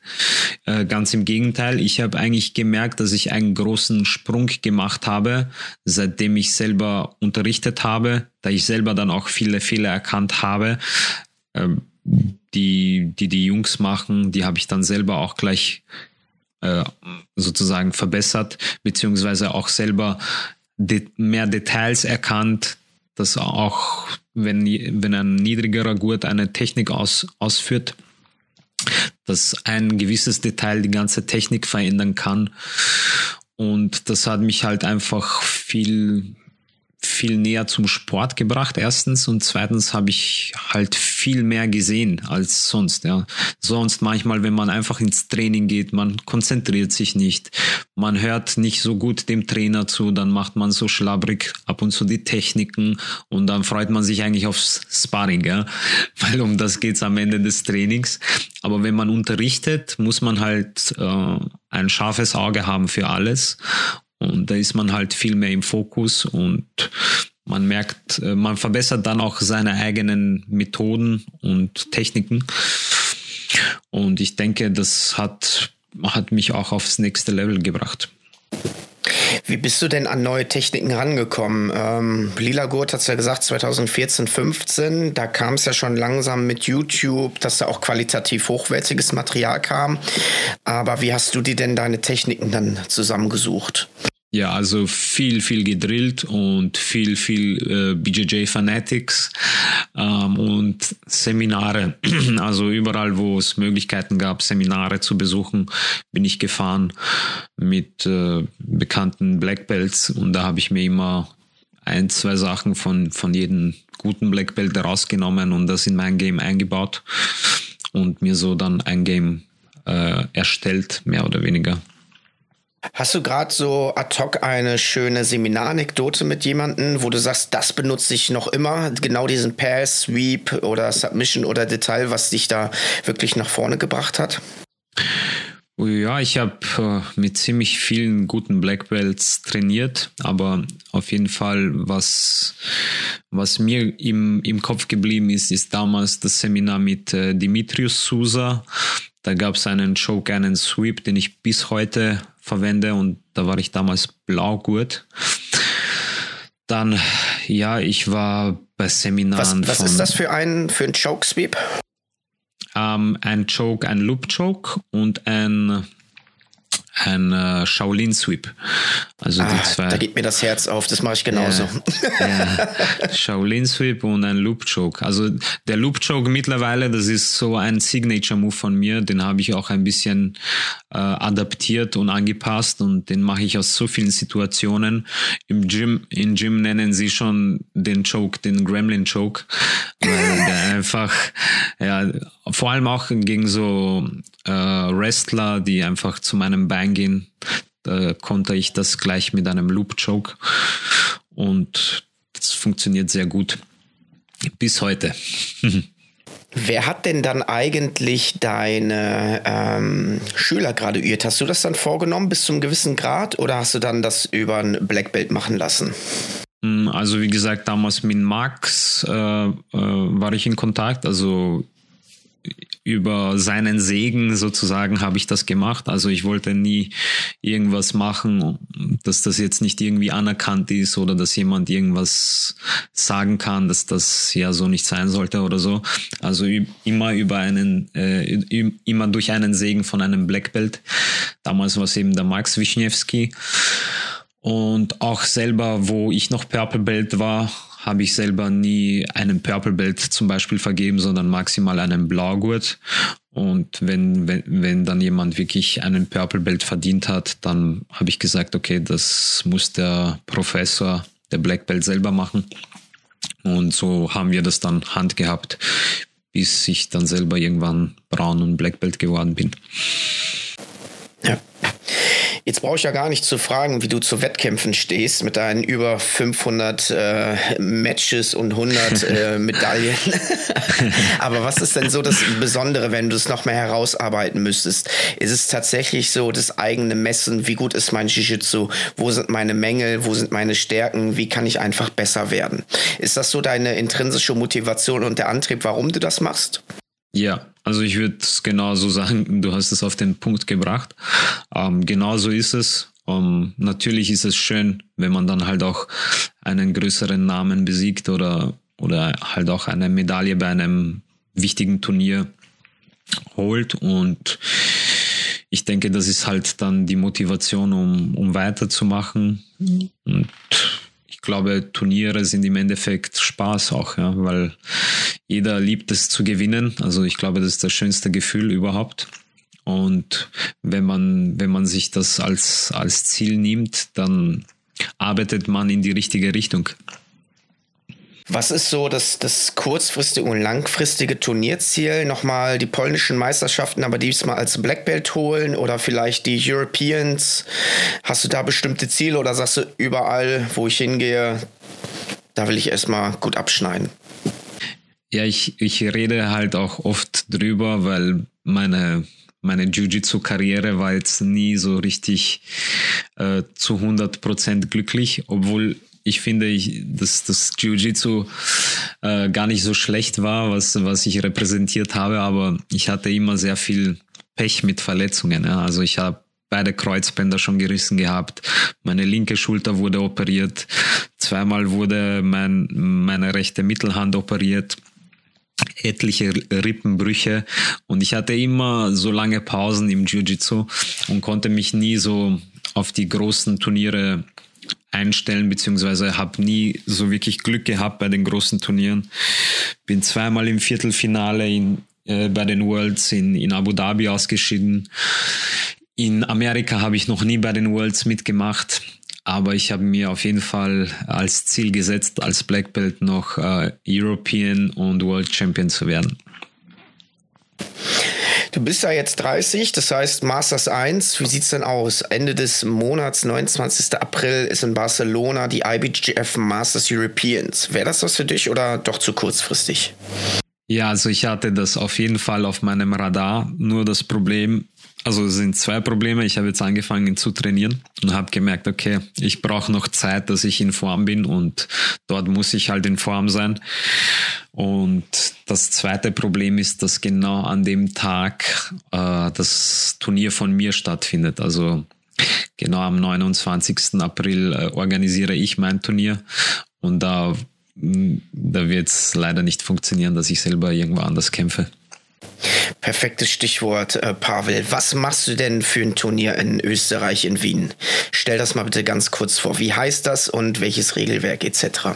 C: Äh, ganz im Gegenteil, ich habe eigentlich gemerkt, dass ich einen großen Sprung gemacht habe, seitdem ich selber unterrichtet habe, da ich selber dann auch viele Fehler erkannt habe. Ähm, die, die die Jungs machen, die habe ich dann selber auch gleich äh, sozusagen verbessert, beziehungsweise auch selber de mehr Details erkannt, dass auch, wenn, wenn ein niedrigerer Gurt eine Technik aus, ausführt, dass ein gewisses Detail die ganze Technik verändern kann. Und das hat mich halt einfach viel viel näher zum Sport gebracht, erstens. Und zweitens habe ich halt viel mehr gesehen als sonst. Ja. Sonst manchmal, wenn man einfach ins Training geht, man konzentriert sich nicht, man hört nicht so gut dem Trainer zu, dann macht man so schlabbrig ab und zu die Techniken und dann freut man sich eigentlich aufs Sparring, ja. (laughs) weil um das geht's am Ende des Trainings. Aber wenn man unterrichtet, muss man halt äh, ein scharfes Auge haben für alles und da ist man halt viel mehr im Fokus und man merkt, äh, man verbessert dann auch seine eigenen Methoden und Techniken. Und ich denke, das hat, hat mich auch aufs nächste Level gebracht.
B: Wie bist du denn an neue Techniken rangekommen? Ähm, Lila Gurt hat es ja gesagt, 2014, 15, da kam es ja schon langsam mit YouTube, dass da auch qualitativ hochwertiges Material kam. Aber wie hast du dir denn deine Techniken dann zusammengesucht?
C: Ja, also viel, viel gedrillt und viel, viel äh, BJJ Fanatics ähm, und Seminare. (clears throat) Also überall, wo es Möglichkeiten gab, Seminare zu besuchen, bin ich gefahren mit äh, bekannten Black Belts und da habe ich mir immer ein, zwei Sachen von, von jedem guten Black Belt rausgenommen und das in mein Game eingebaut und mir so dann ein Game äh, erstellt, mehr oder weniger.
B: Hast du gerade so ad hoc eine schöne Seminaranekdote mit jemandem, wo du sagst, das benutze ich noch immer, genau diesen Pass, Sweep oder Submission oder Detail, was dich da wirklich nach vorne gebracht hat?
C: Ja, ich habe äh, mit ziemlich vielen guten Black Belts trainiert, aber auf jeden Fall, was, was mir im, im Kopf geblieben ist, ist damals das Seminar mit äh, Dimitrius Sousa. Da gab es einen Choke, einen Sweep, den ich bis heute verwende und da war ich damals blaugurt. Dann, ja, ich war bei Seminaren.
B: Was, was ist das für ein, für ein Choke Sweep?
C: Ähm, ein Choke, ein Loop Choke und ein ein äh, Shaolin Sweep.
B: Also ah, die zwei. Da geht mir das Herz auf, das mache ich genauso.
C: Ja, ja. (laughs) Shaolin Sweep und ein Loop Choke. Also der Loop Choke mittlerweile, das ist so ein Signature Move von mir, den habe ich auch ein bisschen äh, adaptiert und angepasst und den mache ich aus so vielen Situationen. Im Gym, im Gym nennen sie schon den Choke, den Gremlin Choke, weil (laughs) der einfach, ja, vor allem auch gegen so äh, Wrestler, die einfach zu meinem Bein gehen, da konnte ich das gleich mit einem Loop Choke und das funktioniert sehr gut bis heute. (laughs)
B: Wer hat denn dann eigentlich deine ähm, Schüler graduiert? Hast du das dann vorgenommen bis zu einem gewissen Grad oder hast du dann das über ein Black Belt machen lassen?
C: Also wie gesagt, damals mit Max äh, äh, war ich in Kontakt. Also über seinen Segen sozusagen habe ich das gemacht. Also ich wollte nie irgendwas machen, dass das jetzt nicht irgendwie anerkannt ist oder dass jemand irgendwas sagen kann, dass das ja so nicht sein sollte oder so. Also immer über einen, äh, immer durch einen Segen von einem Black Belt. Damals war es eben der Max Wischniewski. Und auch selber, wo ich noch Purple Belt war, habe ich selber nie einen Purple Belt zum Beispiel vergeben, sondern maximal einen Blaugurt. Und wenn, wenn, wenn dann jemand wirklich einen Purple Belt verdient hat, dann habe ich gesagt, okay, das muss der Professor der Black Belt selber machen. Und so haben wir das dann Hand gehabt, bis ich dann selber irgendwann braun und Black Belt geworden bin.
B: Ja. Jetzt brauche ich ja gar nicht zu fragen, wie du zu Wettkämpfen stehst mit deinen über 500 äh, Matches und 100 (laughs) äh, Medaillen. (laughs) Aber was ist denn so das Besondere, wenn du es noch mehr herausarbeiten müsstest? Ist es tatsächlich so das eigene Messen? Wie gut ist mein Jiu-Jitsu? Wo sind meine Mängel? Wo sind meine Stärken? Wie kann ich einfach besser werden? Ist das so deine intrinsische Motivation und der Antrieb, warum du das machst?
C: Ja, also ich würde genau so sagen, du hast es auf den Punkt gebracht. Ähm, genau so ist es. Ähm, natürlich ist es schön, wenn man dann halt auch einen größeren Namen besiegt oder, oder halt auch eine Medaille bei einem wichtigen Turnier holt. Und ich denke, das ist halt dann die Motivation, um, um weiterzumachen. Mhm. Und glaube, Turniere sind im Endeffekt Spaß auch, ja, weil jeder liebt es zu gewinnen. Also ich glaube, das ist das schönste Gefühl überhaupt. Und wenn man, wenn man sich das als, als Ziel nimmt, dann arbeitet man in die richtige Richtung.
B: Was ist so das, das kurzfristige und langfristige Turnierziel? Nochmal die polnischen Meisterschaften, aber diesmal als Black Belt holen oder vielleicht die Europeans? Hast du da bestimmte Ziele oder sagst du überall, wo ich hingehe, da will ich erstmal gut abschneiden?
C: Ja, ich, ich rede halt auch oft drüber, weil meine, meine Jiu-Jitsu-Karriere war jetzt nie so richtig äh, zu 100% glücklich, obwohl ich finde, ich, dass das Jiu-Jitsu äh, gar nicht so schlecht war, was, was ich repräsentiert habe, aber ich hatte immer sehr viel Pech mit Verletzungen. Ja. Also ich habe beide Kreuzbänder schon gerissen gehabt. Meine linke Schulter wurde operiert. Zweimal wurde mein, meine rechte Mittelhand operiert. Etliche Rippenbrüche und ich hatte immer so lange Pausen im Jiu-Jitsu und konnte mich nie so auf die großen Turniere einstellen, beziehungsweise habe nie so wirklich Glück gehabt bei den großen Turnieren. Bin zweimal im Viertelfinale in, äh, bei den Worlds in, in Abu Dhabi ausgeschieden. In Amerika habe ich noch nie bei den Worlds mitgemacht, aber ich habe mir auf jeden Fall als Ziel gesetzt, als Black Belt noch äh, European und World Champion zu werden.
B: Du bist ja jetzt 30, das heißt Masters 1. Wie sieht es denn aus? Ende des Monats, 29. April, ist in Barcelona die IBGF Masters Europeans. Wäre das was für dich oder doch zu kurzfristig?
C: Ja, also ich hatte das auf jeden Fall auf meinem Radar. Nur das Problem, also es sind zwei Probleme. Ich habe jetzt angefangen zu trainieren und habe gemerkt, okay, ich brauche noch Zeit, dass ich in Form bin und dort muss ich halt in Form sein. Und das zweite Problem ist, dass genau an dem Tag äh, das Turnier von mir stattfindet. Also genau am 29. April äh, organisiere ich mein Turnier und da, da wird es leider nicht funktionieren, dass ich selber irgendwo anders kämpfe.
B: Perfektes Stichwort, äh, Pavel. Was machst du denn für ein Turnier in Österreich, in Wien? Stell das mal bitte ganz kurz vor. Wie heißt das und welches Regelwerk etc.?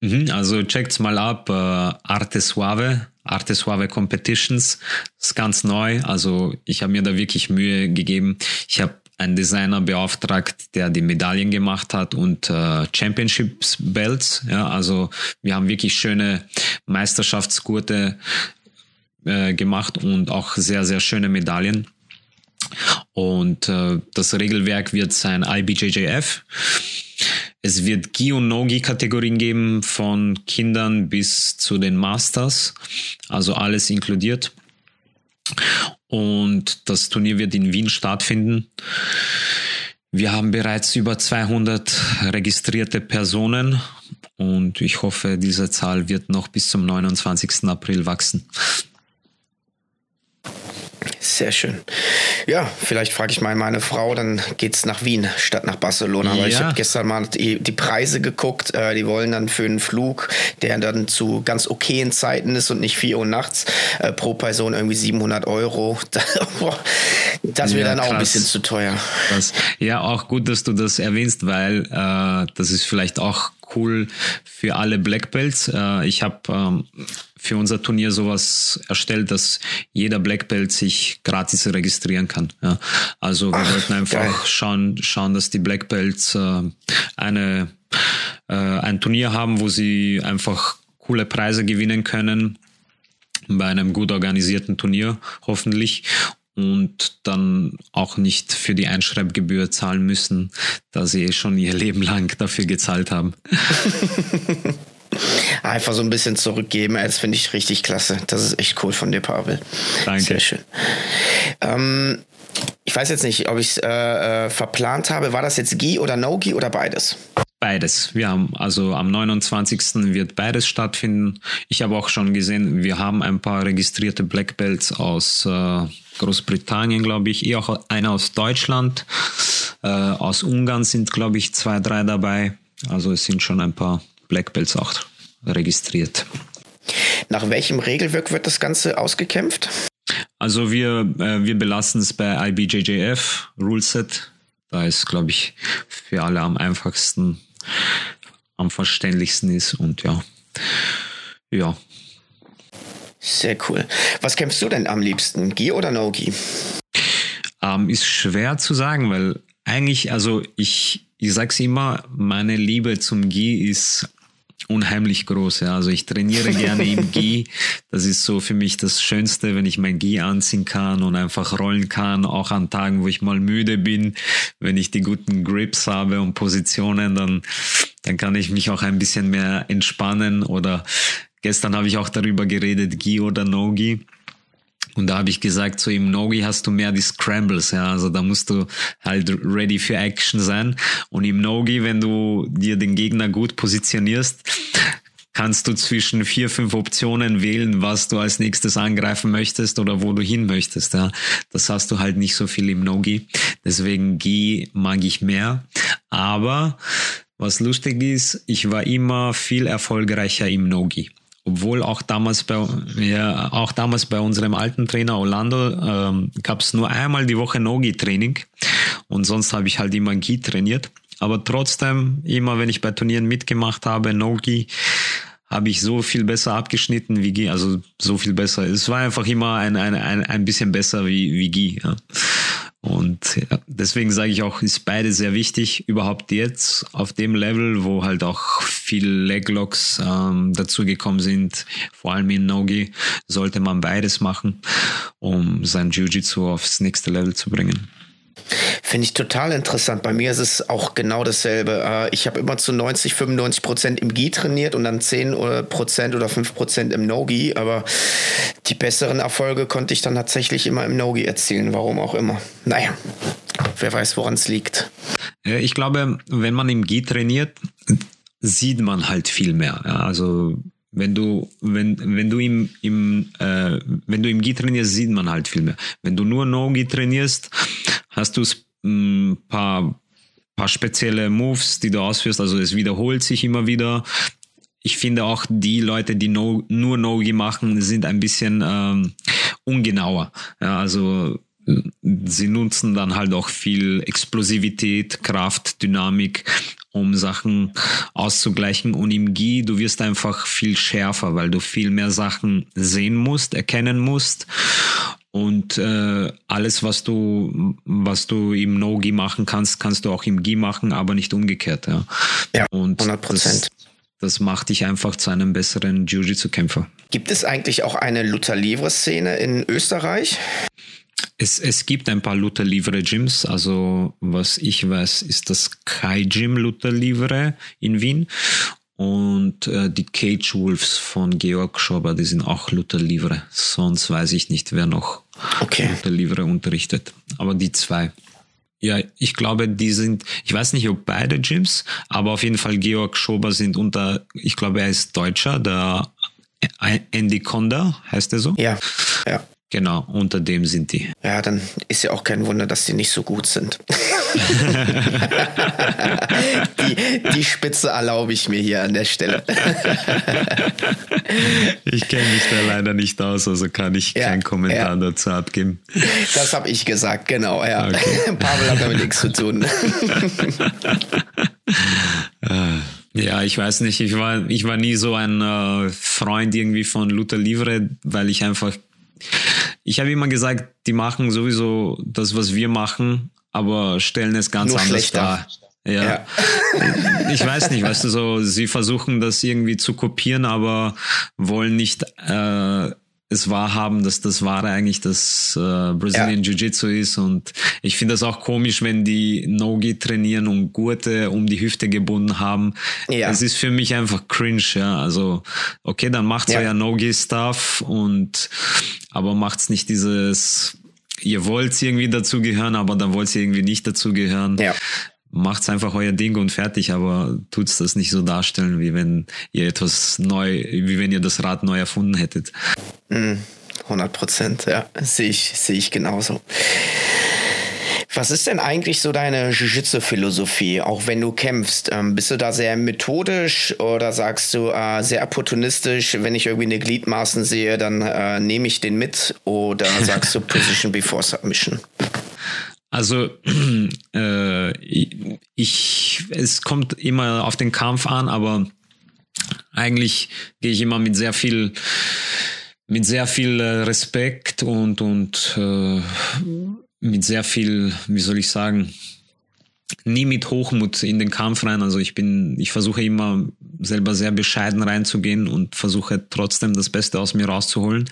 C: Mhm, also checkt's mal ab. Äh, Arte Suave, Arte Suave Competitions ist ganz neu. Also ich habe mir da wirklich Mühe gegeben. Ich habe einen Designer beauftragt, der die Medaillen gemacht hat und äh, Championships Belts. Ja, also wir haben wirklich schöne Meisterschaftsgurte äh, gemacht und auch sehr, sehr schöne Medaillen. Und äh, das Regelwerk wird sein IBJJF. Es wird Gi- und No-Gi-Kategorien geben, von Kindern bis zu den Masters, also alles inkludiert. Und das Turnier wird in Wien stattfinden. Wir haben bereits über 200 registrierte Personen und ich hoffe, diese Zahl wird noch bis zum 29. April wachsen.
B: Sehr schön. Ja, vielleicht frage ich mal meine Frau, dann geht es nach Wien statt nach Barcelona. Ja. Weil ich habe gestern mal die, die Preise geguckt. Äh, die wollen dann für einen Flug, der dann zu ganz okayen Zeiten ist und nicht 4 Uhr nachts, äh, pro Person irgendwie 700 Euro. (laughs) das wäre ja, dann auch ein bisschen zu teuer.
C: Krass. Ja, auch gut, dass du das erwähnst, weil äh, das ist vielleicht auch cool für alle Black Belts. Äh, ich habe ähm, für unser Turnier sowas erstellt, dass jeder Black Belt sich gratis registrieren kann. Ja. Also wir Ach, wollten einfach geil. schauen, schauen, dass die Black Belts äh, eine, äh, ein Turnier haben, wo sie einfach coole Preise gewinnen können bei einem gut organisierten Turnier hoffentlich und dann auch nicht für die Einschreibgebühr zahlen müssen, da sie eh schon ihr Leben lang dafür gezahlt haben. (laughs)
B: Einfach so ein bisschen zurückgeben, das finde ich richtig klasse. Das ist echt cool von dir, Pavel.
C: Danke.
B: Sehr schön. Ähm, ich weiß jetzt nicht, ob ich es äh, äh, verplant habe. War das jetzt GI oder No-GI oder beides?
C: Beides. Wir haben also am 29. wird beides stattfinden. Ich habe auch schon gesehen, wir haben ein paar registrierte Black Belts aus äh, Großbritannien, glaube ich, eher auch einer aus Deutschland. Äh, aus Ungarn sind, glaube ich, zwei, drei dabei. Also es sind schon ein paar Black Belts auch registriert.
B: Nach welchem Regelwerk wird das Ganze ausgekämpft?
C: Also wir, äh, wir belassen es bei IBJJF Ruleset. Da ist, glaube ich, für alle am einfachsten, am verständlichsten ist und ja, ja.
B: Sehr cool. Was kämpfst du denn am liebsten? Gi oder No-Gi?
C: Ähm, ist schwer zu sagen, weil eigentlich, also ich, ich sag's immer, meine Liebe zum Gi ist unheimlich groß. Ja. Also ich trainiere gerne im (laughs) Gi. Das ist so für mich das Schönste, wenn ich mein Gi anziehen kann und einfach rollen kann, auch an Tagen, wo ich mal müde bin. Wenn ich die guten Grips habe und Positionen, dann, dann kann ich mich auch ein bisschen mehr entspannen. Oder gestern habe ich auch darüber geredet, Gi oder No-Gi. Und da habe ich gesagt, so im Nogi hast du mehr die Scrambles, ja, also da musst du halt ready für Action sein. Und im Nogi, wenn du dir den Gegner gut positionierst, kannst du zwischen vier, fünf Optionen wählen, was du als nächstes angreifen möchtest oder wo du hin möchtest. Ja. Das hast du halt nicht so viel im Nogi. Deswegen Gi mag ich mehr. Aber was lustig ist, ich war immer viel erfolgreicher im Nogi obwohl auch damals bei, ja, auch damals bei unserem alten Trainer Orlando ähm, gab es nur einmal die Woche Nogi-Training und sonst habe ich halt immer Gi trainiert. Aber trotzdem, immer wenn ich bei Turnieren mitgemacht habe, Nogi, habe ich so viel besser abgeschnitten wie Gi, also so viel besser. Es war einfach immer ein, ein, ein, ein bisschen besser wie, wie Gi. Ja. Und ja, deswegen sage ich auch, ist beide sehr wichtig, überhaupt jetzt auf dem Level, wo halt auch viel Leglocks ähm, dazugekommen sind, vor allem in Nogi, sollte man beides machen, um sein Jiu-Jitsu aufs nächste Level zu bringen.
B: Finde ich total interessant. Bei mir ist es auch genau dasselbe. Äh, ich habe immer zu 90, 95 Prozent im Gi trainiert und dann 10 Prozent oder 5 Prozent im No-Gi. Aber die besseren Erfolge konnte ich dann tatsächlich immer im No-Gi erzielen. Warum auch immer. Naja, wer weiß, woran es liegt.
C: Ich glaube, wenn man im Gi trainiert, sieht man halt viel mehr. Also wenn du, wenn, wenn du im, im, äh, wenn du im Gi trainierst, sieht man halt viel mehr. Wenn du nur No-Gi trainierst, hast du ein mm, paar, paar spezielle Moves, die du ausführst. Also es wiederholt sich immer wieder. Ich finde auch die Leute, die no, nur No-Gi machen, sind ein bisschen ähm, ungenauer. Ja, also sie nutzen dann halt auch viel Explosivität, Kraft, Dynamik, um Sachen auszugleichen. Und im Gi, du wirst einfach viel schärfer, weil du viel mehr Sachen sehen musst, erkennen musst. Und äh, alles, was du, was du im No-Gi machen kannst, kannst du auch im Gi machen, aber nicht umgekehrt. Ja,
B: ja 100 Prozent.
C: Das macht dich einfach zu einem besseren Jiu-Jitsu-Kämpfer.
B: Gibt es eigentlich auch eine Luther-Livre-Szene in Österreich?
C: Es, es gibt ein paar Luther Livre Gyms. Also, was ich weiß, ist das Kai Gym Luther Livre in Wien. Und äh, die Cage Wolves von Georg Schober, die sind auch Luther Livre. Sonst weiß ich nicht, wer noch okay. Luther Livre unterrichtet. Aber die zwei. Ja, ich glaube, die sind, ich weiß nicht, ob beide Gyms, aber auf jeden Fall Georg Schober sind unter, ich glaube, er ist Deutscher, der Andy Konda, heißt er so?
B: Ja, ja.
C: Genau, unter dem sind die.
B: Ja, dann ist ja auch kein Wunder, dass die nicht so gut sind. (laughs) die, die Spitze erlaube ich mir hier an der Stelle.
C: ich kenne mich da leider nicht aus, also kann ich ja, keinen Kommentar ja. dazu abgeben.
B: Das habe ich gesagt, genau. Ja. Okay. (laughs) Pavel hat damit nichts zu tun. (laughs)
C: Ja, ich weiß nicht. Ich war, ich war nie so ein äh, Freund irgendwie von Luther Livre, weil ich einfach ich habe immer gesagt, die machen sowieso das, was wir machen, aber stellen es ganz Nur anders dar. Ja. ja. (laughs) ich weiß nicht, weißt du, so, sie versuchen das irgendwie zu kopieren, aber wollen nicht äh, es wahrhaben, dass das Wahre eigentlich das äh, Brazilian ja. Jiu-Jitsu ist. Und ich finde das auch komisch, wenn die Nogi trainieren und Gurte um die Hüfte gebunden haben. Ja. Es ist für mich einfach cringe, ja. Also, okay, dann macht's ja. euer Nogi-Stuff und aber macht's nicht dieses, ihr wollt irgendwie dazugehören, aber dann wollt ihr irgendwie nicht dazugehören. Ja macht's einfach euer Ding und fertig, aber tut's das nicht so darstellen, wie wenn ihr etwas neu, wie wenn ihr das Rad neu erfunden hättet.
B: 100 hm, Prozent, ja, sehe ich, sehe ich genauso. Was ist denn eigentlich so deine Jiu-Jitsu-Philosophie, auch wenn du kämpfst? Ähm, bist du da sehr methodisch oder sagst du äh, sehr opportunistisch, wenn ich irgendwie eine Gliedmaßen sehe, dann äh, nehme ich den mit? Oder (laughs) sagst du Position before Submission?
C: Also (clears throat) äh, ich, es kommt immer auf den Kampf an, aber eigentlich gehe ich immer mit sehr viel mit sehr viel äh, Respekt und und äh, mit sehr viel, wie soll ich sagen, nie mit Hochmut in den Kampf rein. Also ich bin, ich versuche immer selber sehr bescheiden reinzugehen und versuche trotzdem das Beste aus mir rauszuholen.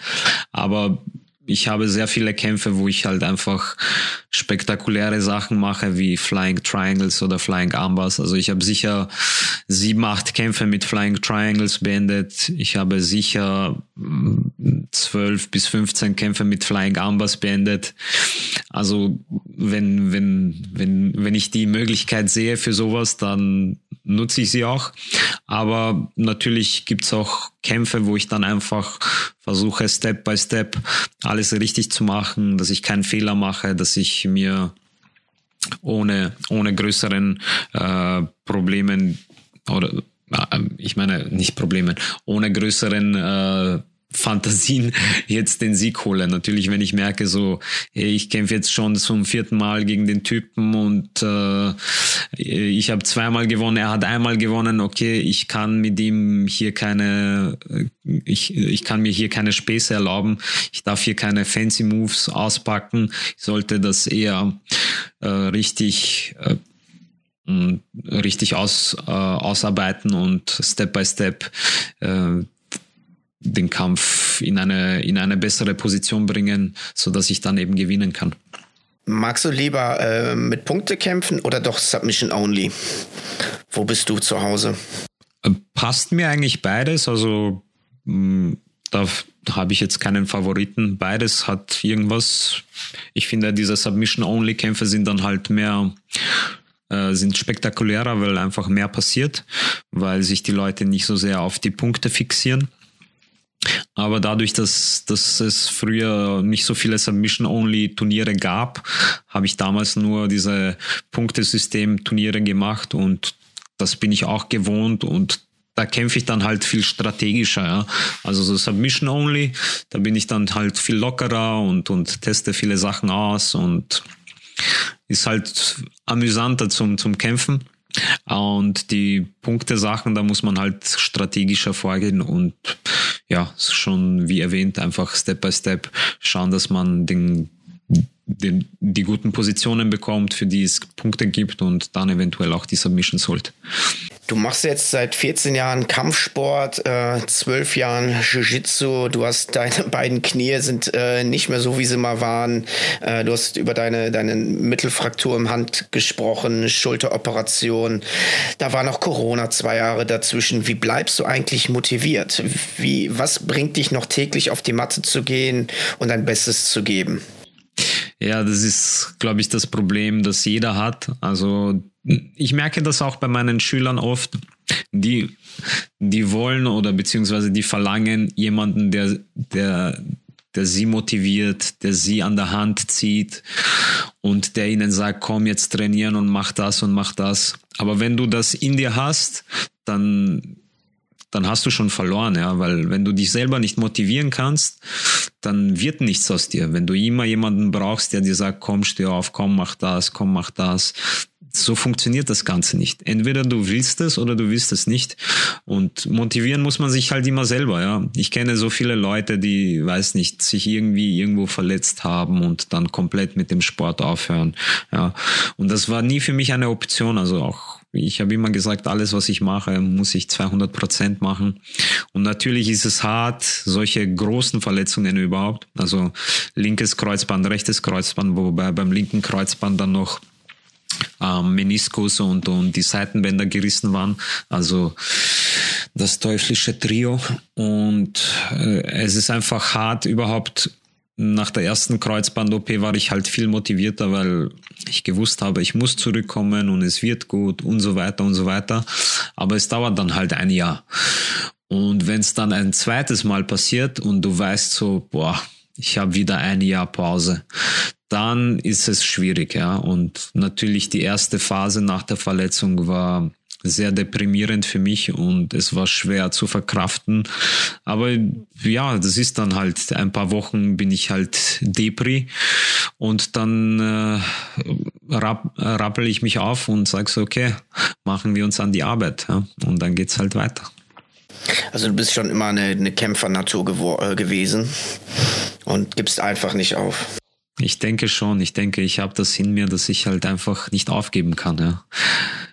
C: Aber ich habe sehr viele Kämpfe, wo ich halt einfach spektakuläre Sachen mache, wie Flying Triangles oder Flying Armbars. Also ich habe sicher sieben, acht Kämpfe mit Flying Triangles beendet. Ich habe sicher mm, zwölf bis 15 Kämpfe mit Flying Armbars beendet. Also wenn, wenn, wenn, wenn ich die Möglichkeit sehe für sowas, dann nutze ich sie auch. Aber natürlich gibt's auch Kämpfe, wo ich dann einfach versuche, Step by Step alles richtig zu machen, dass ich keinen Fehler mache, dass ich mir ohne, ohne größeren äh, Problemen oder äh, ich meine nicht Problemen, ohne größeren äh, Fantasien jetzt den Sieg hole. Natürlich, wenn ich merke, so, ich kämpfe jetzt schon zum vierten Mal gegen den Typen und äh, ich habe zweimal gewonnen, er hat einmal gewonnen, okay, ich kann mit ihm hier keine, ich, ich kann mir hier keine Späße erlauben, ich darf hier keine fancy Moves auspacken, ich sollte das eher äh, richtig äh, richtig aus, äh, ausarbeiten und Step by Step äh, den Kampf in eine, in eine bessere Position bringen, so dass ich dann eben gewinnen kann.
B: Magst du lieber äh, mit Punkte kämpfen oder doch Submission Only? Wo bist du zu Hause?
C: Äh, passt mir eigentlich beides. Also mh, mm, da habe ich jetzt keinen Favoriten. Beides hat irgendwas. Ich finde, diese Submission-Only-Kämpfe sind dann halt mehr äh, sind spektakulärer, weil einfach mehr passiert, weil sich die Leute nicht so sehr auf die Punkte fixieren. Aber dadurch, dass, dass es früher nicht so viele Submission-Only-Turniere gab, habe ich damals nur diese Punktesystem-Turniere gemacht und das bin ich auch gewohnt und da kämpfe ich dann halt viel strategischer, ja. Also so Submission Only, da bin ich dann halt viel lockerer und, und teste viele Sachen aus und ist halt amüsanter zum, zum Kämpfen. Und die Punkte-Sachen, da muss man halt strategischer vorgehen und ja, schon wie erwähnt, einfach Step by Step schauen, dass man den die, die guten Positionen bekommt, für die es Punkte gibt und dann eventuell auch die Submissions holt.
B: Du machst jetzt seit 14 Jahren Kampfsport, äh, 12 Jahren Jiu-Jitsu. Du hast deine (laughs) beiden Knie sind äh, nicht mehr so, wie sie mal waren. Äh, du hast über deine, deine Mittelfraktur im Hand gesprochen, Schulteroperation. Da war noch Corona zwei Jahre dazwischen. Wie bleibst du eigentlich motiviert? Wie, was bringt dich noch täglich auf die Matte zu gehen und dein Bestes zu geben?
C: Ja, das ist, glaube ich, das Problem, das jeder hat. Also ich merke das auch bei meinen Schülern oft, die, die wollen oder beziehungsweise die verlangen jemanden, der, der, der sie motiviert, der sie an der Hand zieht und der ihnen sagt, komm jetzt trainieren und mach das und mach das. Aber wenn du das in dir hast, dann dann hast du schon verloren, ja, weil wenn du dich selber nicht motivieren kannst, dann wird nichts aus dir. Wenn du immer jemanden brauchst, der dir sagt, komm, steh auf, komm, mach das, komm, mach das, so funktioniert das Ganze nicht. Entweder du willst es oder du willst es nicht. Und motivieren muss man sich halt immer selber, ja. Ich kenne so viele Leute, die, weiß nicht, sich irgendwie irgendwo verletzt haben und dann komplett mit dem Sport aufhören, ja. Und das war nie für mich eine Option, also auch ich habe immer gesagt, alles, was ich mache, muss ich 200 Prozent machen. Und natürlich ist es hart, solche großen Verletzungen überhaupt. Also linkes Kreuzband, rechtes Kreuzband, wobei beim linken Kreuzband dann noch ähm, Meniskus und, und die Seitenbänder gerissen waren. Also das teuflische Trio. Und äh, es ist einfach hart, überhaupt nach der ersten Kreuzband-OP war ich halt viel motivierter, weil ich gewusst habe, ich muss zurückkommen und es wird gut und so weiter und so weiter. Aber es dauert dann halt ein Jahr. Und wenn es dann ein zweites Mal passiert und du weißt so, boah, ich habe wieder ein Jahr Pause, dann ist es schwierig, ja. Und natürlich die erste Phase nach der Verletzung war sehr deprimierend für mich und es war schwer zu verkraften. Aber ja, das ist dann halt, ein paar Wochen bin ich halt Depri und dann äh, rapp, rappel ich mich auf und sage so, okay, machen wir uns an die Arbeit. Ja? Und dann geht's halt weiter.
B: Also du bist schon immer eine, eine Kämpfernatur äh, gewesen und gibst einfach nicht auf.
C: Ich denke schon. Ich denke, ich habe das in mir, dass ich halt einfach nicht aufgeben kann. Ja.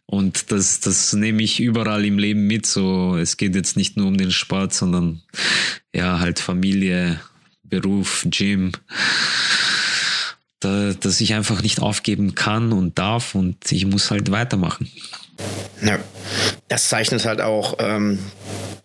C: Und das, das nehme ich überall im Leben mit. So, es geht jetzt nicht nur um den Sport, sondern ja, halt Familie, Beruf, Gym. Da, dass ich einfach nicht aufgeben kann und darf und ich muss halt weitermachen.
B: Ja, das zeichnet halt auch ähm,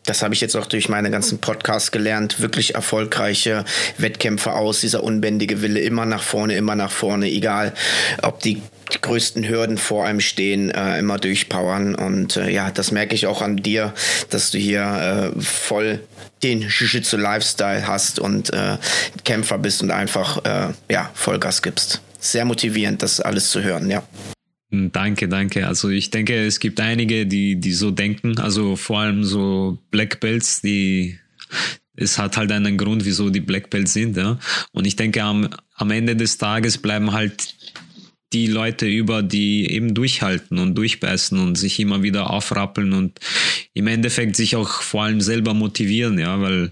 B: das habe ich jetzt auch durch meine ganzen Podcasts gelernt, wirklich erfolgreiche Wettkämpfe aus, dieser unbändige Wille, immer nach vorne, immer nach vorne, egal ob die größten Hürden vor einem stehen, äh, immer durchpowern. Und äh, ja, das merke ich auch an dir, dass du hier äh, voll den Jiu-Jitsu-Lifestyle hast und äh, Kämpfer bist und einfach äh, ja, Vollgas gibst. Sehr motivierend, das alles zu hören, ja.
C: Hm, danke, danke. Also ich denke, es gibt einige, die, die so denken, also vor allem so Black Belts, die es hat halt einen Grund, wieso die Black Belts sind. Ja? Und ich denke, am, am Ende des Tages bleiben halt die Leute über, die eben durchhalten und durchbeißen und sich immer wieder aufrappeln und im Endeffekt sich auch vor allem selber motivieren, ja, weil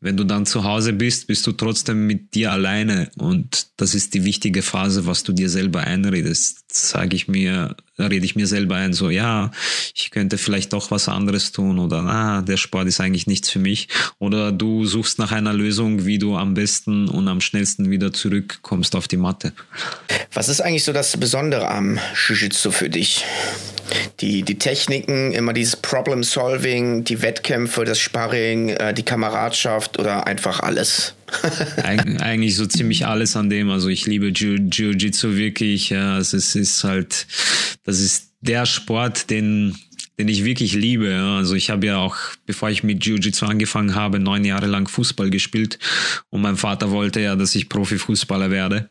C: wenn du dann zu Hause bist, bist du trotzdem mit dir alleine und das ist die wichtige Phase, was du dir selber einredest. Sage ich mir, rede ich mir selber ein, so ja, ich könnte vielleicht doch was anderes tun oder ah, der Sport ist eigentlich nichts für mich oder du suchst nach einer Lösung, wie du am besten und am schnellsten wieder zurückkommst auf die Matte.
B: Was ist eigentlich so das Besondere am Jiu-Jitsu für dich? die, die Techniken, immer dieses Problem-Solving, die Wettkämpfe, das Sparring, äh, die Kameradschaft oder einfach alles?
C: Eig eigentlich so ziemlich alles an dem. Also ich liebe Jiu-Jitsu wirklich. Ja, es ist, halt, das ist der Sport, den den ich wirklich liebe. Also ich habe ja auch, bevor ich mit Jiu-Jitsu angefangen habe, neun Jahre lang Fußball gespielt und mein Vater wollte ja, dass ich Profifußballer werde.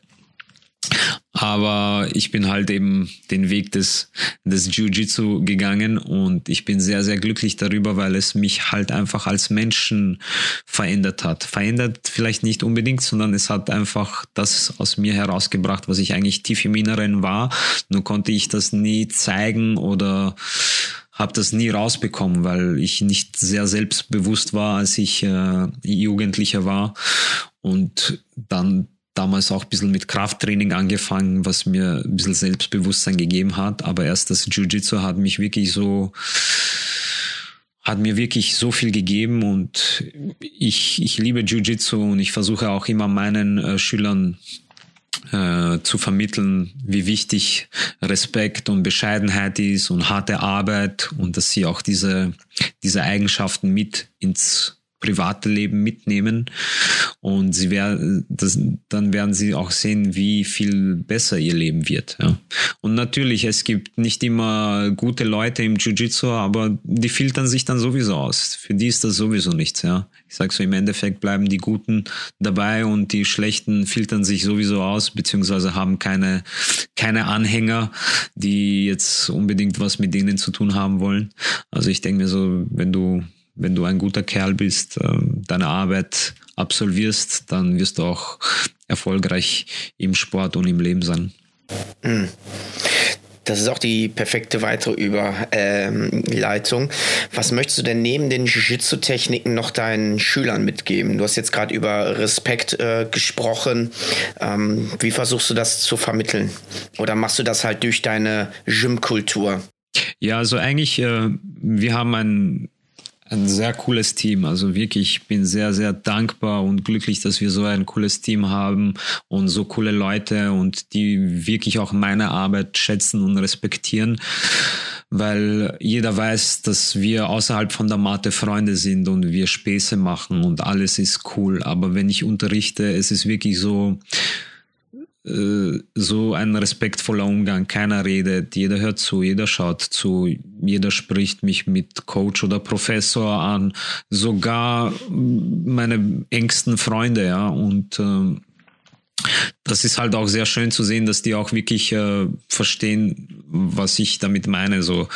C: Aber ich bin halt eben den Weg des, des Jiu-Jitsu gegangen und ich bin sehr, sehr glücklich darüber, weil es mich halt einfach als Menschen verändert hat. Verändert vielleicht nicht unbedingt, sondern es hat einfach das aus mir herausgebracht, was ich eigentlich tief im Inneren war. Nur konnte ich das nie zeigen oder habe das nie rausbekommen, weil ich nicht sehr selbstbewusst war, als ich äh, Jugendlicher war. Und dann damals auch ein bisschen mit Krafttraining angefangen, was mir ein bisschen Selbstbewusstsein gegeben hat. Aber erst das Jiu-Jitsu hat mich wirklich so, hat mir wirklich so viel gegeben und ich, ich liebe Jiu-Jitsu und ich versuche auch immer meinen äh, Schülern äh, zu vermitteln, wie wichtig Respekt und Bescheidenheit ist und harte Arbeit und dass sie auch diese, diese Eigenschaften mit ins private Leben mitnehmen und sie werden das, dann werden sie auch sehen, wie viel besser ihr Leben wird. Ja. Und natürlich, es gibt nicht immer gute Leute im Jiu-Jitsu, aber die filtern sich dann sowieso aus. Für die ist das sowieso nichts. Ja. Ich sag so, im Endeffekt bleiben die Guten dabei und die Schlechten filtern sich sowieso aus, beziehungsweise haben keine, keine Anhänger, die jetzt unbedingt was mit denen zu tun haben wollen. Also ich denke mir so, wenn du wenn du ein guter Kerl bist, ähm, deine Arbeit absolvierst, dann wirst du auch erfolgreich im Sport und im Leben sein.
B: Hm. Das ist auch die perfekte weitere Überleitung. Ähm, Was möchtest du denn neben den Jiu-Jitsu-Techniken noch deinen Schülern mitgeben? Du hast jetzt gerade über Respekt äh, gesprochen. Ähm, wie versuchst du das zu vermitteln? Oder machst du das halt durch deine Gym-Kultur?
C: Ja, also eigentlich, äh, wir haben ein ein sehr cooles Team. Also wirklich, ich bin sehr, sehr dankbar und glücklich, dass wir so ein cooles Team haben und so coole Leute und die wirklich auch meine Arbeit schätzen und respektieren, weil jeder weiß, dass wir außerhalb von der Matte Freunde sind und wir Späße machen und alles ist cool. Aber wenn ich unterrichte, es ist wirklich so, so ein respektvoller Umgang. Keiner redet, jeder hört zu, jeder schaut zu, jeder spricht mich mit Coach oder Professor an, sogar meine engsten Freunde, ja. Und äh, das ist halt auch sehr schön zu sehen, dass die auch wirklich äh, verstehen, was ich damit meine. So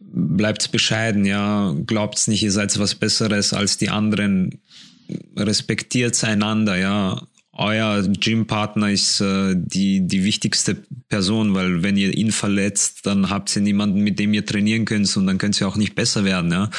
C: bleibt's bescheiden, ja, glaubt's nicht, ihr seid was Besseres als die anderen, respektiert einander, ja euer Gympartner ist äh, die, die wichtigste Person, weil wenn ihr ihn verletzt, dann habt ihr niemanden, mit dem ihr trainieren könnt und dann könnt ihr auch nicht besser werden. Ja?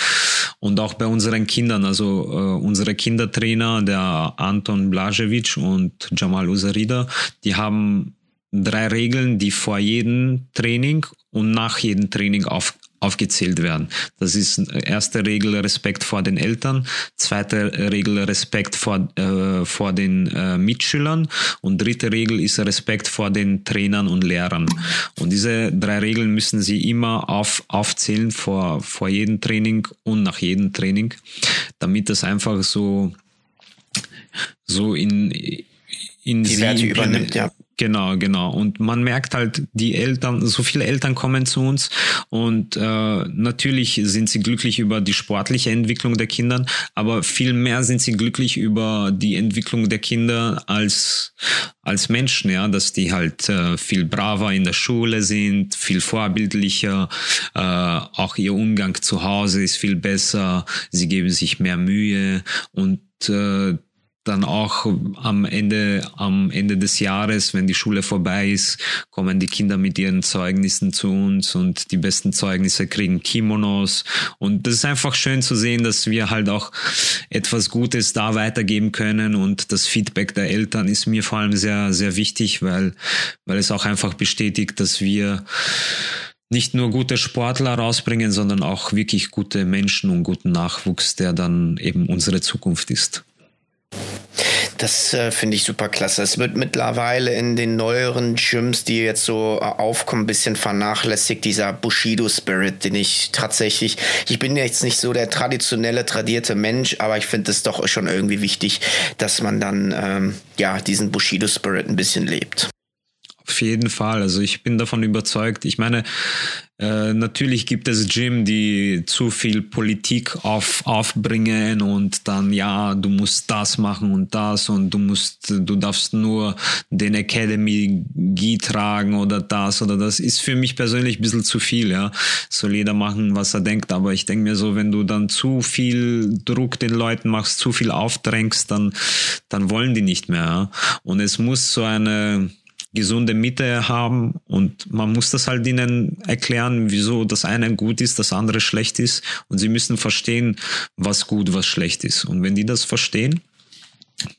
C: Und auch bei unseren Kindern, also äh, unsere Kindertrainer, der Anton Blažević und Jamal Usarida, die haben drei Regeln, die vor jedem Training und nach jedem Training auf, aufgezählt werden. Das ist erste Regel Respekt vor den Eltern, zweite Regel Respekt vor, äh, vor den äh, Mitschülern und dritte Regel ist Respekt vor den Trainern und Lehrern. Und diese drei Regeln müssen sie immer auf, aufzählen vor, vor jedem Training und nach jedem Training, damit das einfach so, so in, in
B: die Werte übernimmt, ja.
C: Genau, genau. Und man merkt halt, die Eltern, so viele Eltern kommen zu uns und äh, natürlich sind sie glücklich über die sportliche Entwicklung der Kinder, aber viel mehr sind sie glücklich über die Entwicklung der Kinder als als Menschen, ja, dass die halt äh, viel braver in der Schule sind, viel vorbildlicher, äh, auch ihr Umgang zu Hause ist viel besser, sie geben sich mehr Mühe und äh, dann auch am Ende, am Ende des Jahres, wenn die Schule vorbei ist, kommen die Kinder mit ihren Zeugnissen zu uns und die besten Zeugnisse kriegen Kimonos. Und das ist einfach schön zu sehen, dass wir halt auch etwas Gutes da weitergeben können und das Feedback der Eltern ist mir vor allem sehr, sehr wichtig, weil, weil es auch einfach bestätigt, dass wir nicht nur gute Sportler rausbringen, sondern auch wirklich gute Menschen und guten Nachwuchs, der dann eben unsere Zukunft ist.
B: Das äh, finde ich super klasse. Es wird mittlerweile in den neueren Gyms, die jetzt so äh, aufkommen, ein bisschen vernachlässigt, dieser Bushido-Spirit, den ich tatsächlich, ich bin jetzt nicht so der traditionelle, tradierte Mensch, aber ich finde es doch schon irgendwie wichtig, dass man dann ähm, ja diesen Bushido-Spirit ein bisschen lebt.
C: Auf jeden Fall. Also ich bin davon überzeugt. Ich meine, äh, natürlich gibt es Gym, die zu viel Politik auf, aufbringen und dann, ja, du musst das machen und das und du musst, du darfst nur den Academy Gi tragen oder das oder das ist für mich persönlich ein bisschen zu viel, ja. Soll jeder machen, was er denkt, aber ich denke mir so, wenn du dann zu viel Druck den Leuten machst, zu viel aufdrängst, dann, dann wollen die nicht mehr, ja. Und es muss so eine, gesunde Mitte haben und man muss das halt ihnen erklären, wieso das eine gut ist, das andere schlecht ist und sie müssen verstehen, was gut, was schlecht ist. Und wenn die das verstehen,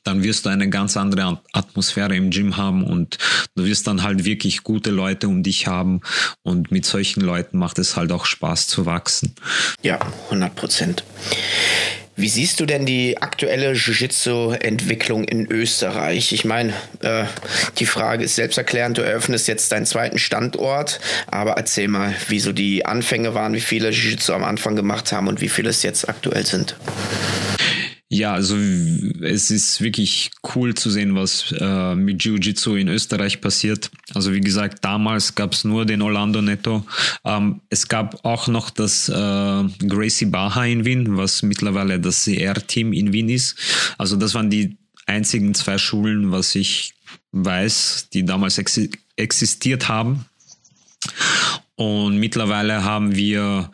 C: dann wirst du eine ganz andere Atmosphäre im Gym haben und du wirst dann halt wirklich gute Leute um dich haben und mit solchen Leuten macht es halt auch Spaß zu wachsen.
B: Ja, 100 Prozent. Wie siehst du denn die aktuelle Jiu-Jitsu-Entwicklung in Österreich? Ich meine, äh, die Frage ist selbsterklärend. Du eröffnest jetzt deinen zweiten Standort, aber erzähl mal, wie so die Anfänge waren, wie viele Jiu-Jitsu am Anfang gemacht haben und wie viele es jetzt aktuell sind.
C: Ja, also es ist wirklich cool zu sehen, was äh, mit Jiu-Jitsu in Österreich passiert. Also wie gesagt, damals gab es nur den Orlando Netto. Ähm, es gab auch noch das äh, Gracie Baha in Wien, was mittlerweile das CR-Team in Wien ist. Also das waren die einzigen zwei Schulen, was ich weiß, die damals ex existiert haben. Und mittlerweile haben wir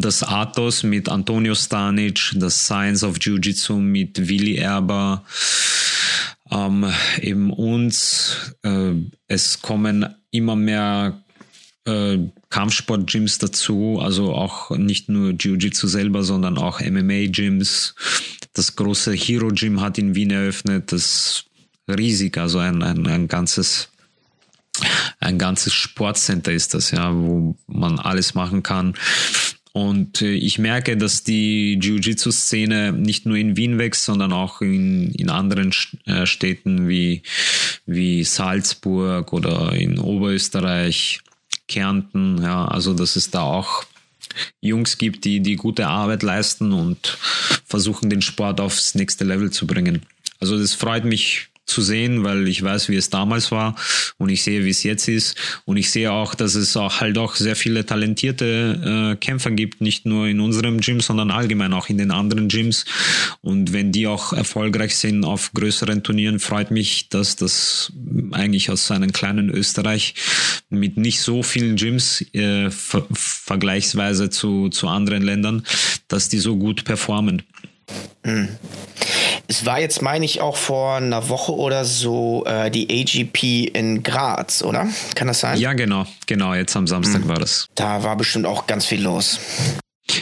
C: das Athos mit Antonio Stanic, das Science of Jiu-Jitsu mit Willi Erber, ähm, eben uns. Äh, es kommen immer mehr äh, Kampfsport-Gyms dazu, also auch nicht nur Jiu-Jitsu selber, sondern auch MMA-Gyms. Das große Hero Gym hat in Wien eröffnet, das riesig, also ein, ein, ein ganzes ein ganzes Sportcenter ist das, ja, wo man alles machen kann. Und äh, ich merke, dass die Jiu-Jitsu-Szene nicht nur in Wien wächst, sondern auch in, in anderen äh, Städten wie, wie Salzburg oder in Oberösterreich, Kärnten. Ja, also dass es da auch Jungs gibt, die, die gute Arbeit leisten und versuchen, den Sport aufs nächste Level zu bringen. Also das freut mich zu sehen, weil ich weiß, wie es damals war und ich sehe, wie es jetzt ist. Und ich sehe auch, dass es auch halt auch sehr viele talentierte äh, Kämpfer gibt, nicht nur in unserem Gym, sondern allgemein auch in den anderen Gyms. Und wenn die auch erfolgreich sind auf größeren Turnieren, freut mich, dass das eigentlich aus einem kleinen Österreich mit nicht so vielen Gyms äh, ver vergleichsweise zu, zu anderen Ländern, dass die so gut performen.
B: Mhm. Es war jetzt, meine ich, auch vor einer Woche oder so äh, die AGP in Graz, oder? Kann das sein?
C: Ja, genau. Genau, jetzt am Samstag mhm. war das.
B: Da war bestimmt auch ganz viel los.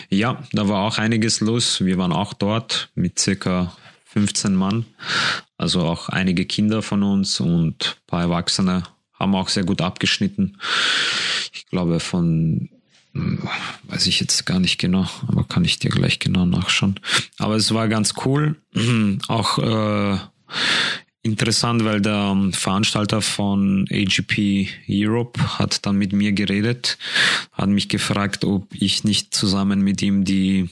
C: Ja, da war auch einiges los. Wir waren auch dort mit circa 15 Mann. Also auch einige Kinder von uns und ein paar Erwachsene haben auch sehr gut abgeschnitten. Ich glaube, von weiß ich jetzt gar nicht genau, aber kann ich dir gleich genau nachschauen. Aber es war ganz cool, (clears throat) auch äh, interessant, weil der Veranstalter von AGP Europe hat dann mit mir geredet, hat mich gefragt, ob ich nicht zusammen mit ihm die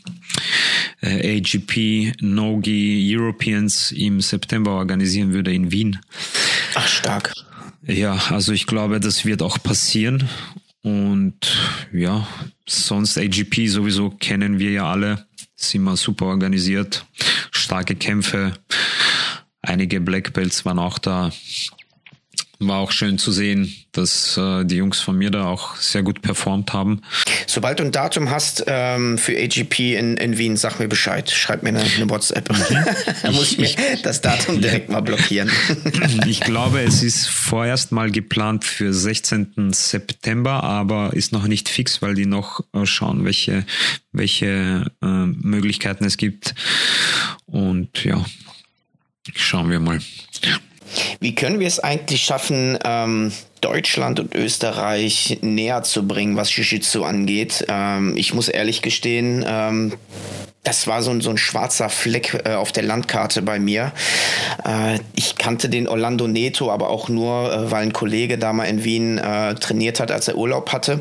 C: äh, AGP Nogi Europeans im September organisieren würde in Wien.
B: Ach, stark.
C: Ja, also ich glaube, das wird auch passieren. Und ja, sonst AGP sowieso kennen wir ja alle. Sind immer super organisiert. Starke Kämpfe. Einige Black Belts waren auch da. War auch schön zu sehen, dass äh, die Jungs von mir da auch sehr gut performt haben.
B: Sobald du ein Datum hast ähm, für AGP in, in Wien, sag mir Bescheid. Schreib mir eine, eine WhatsApp. Mhm. (laughs) da muss ich mir das Datum direkt mal blockieren. (laughs)
C: ich glaube, es ist vorerst mal geplant für 16. September, aber ist noch nicht fix, weil die noch äh, schauen, welche, welche äh, Möglichkeiten es gibt. Und ja, schauen wir mal.
B: Wie können wir es eigentlich schaffen, ähm, Deutschland und Österreich näher zu bringen, was Jiu-Jitsu angeht? Ähm, ich muss ehrlich gestehen, ähm, das war so ein, so ein schwarzer Fleck äh, auf der Landkarte bei mir. Äh, ich kannte den Orlando Neto, aber auch nur, äh, weil ein Kollege da mal in Wien äh, trainiert hat, als er Urlaub hatte.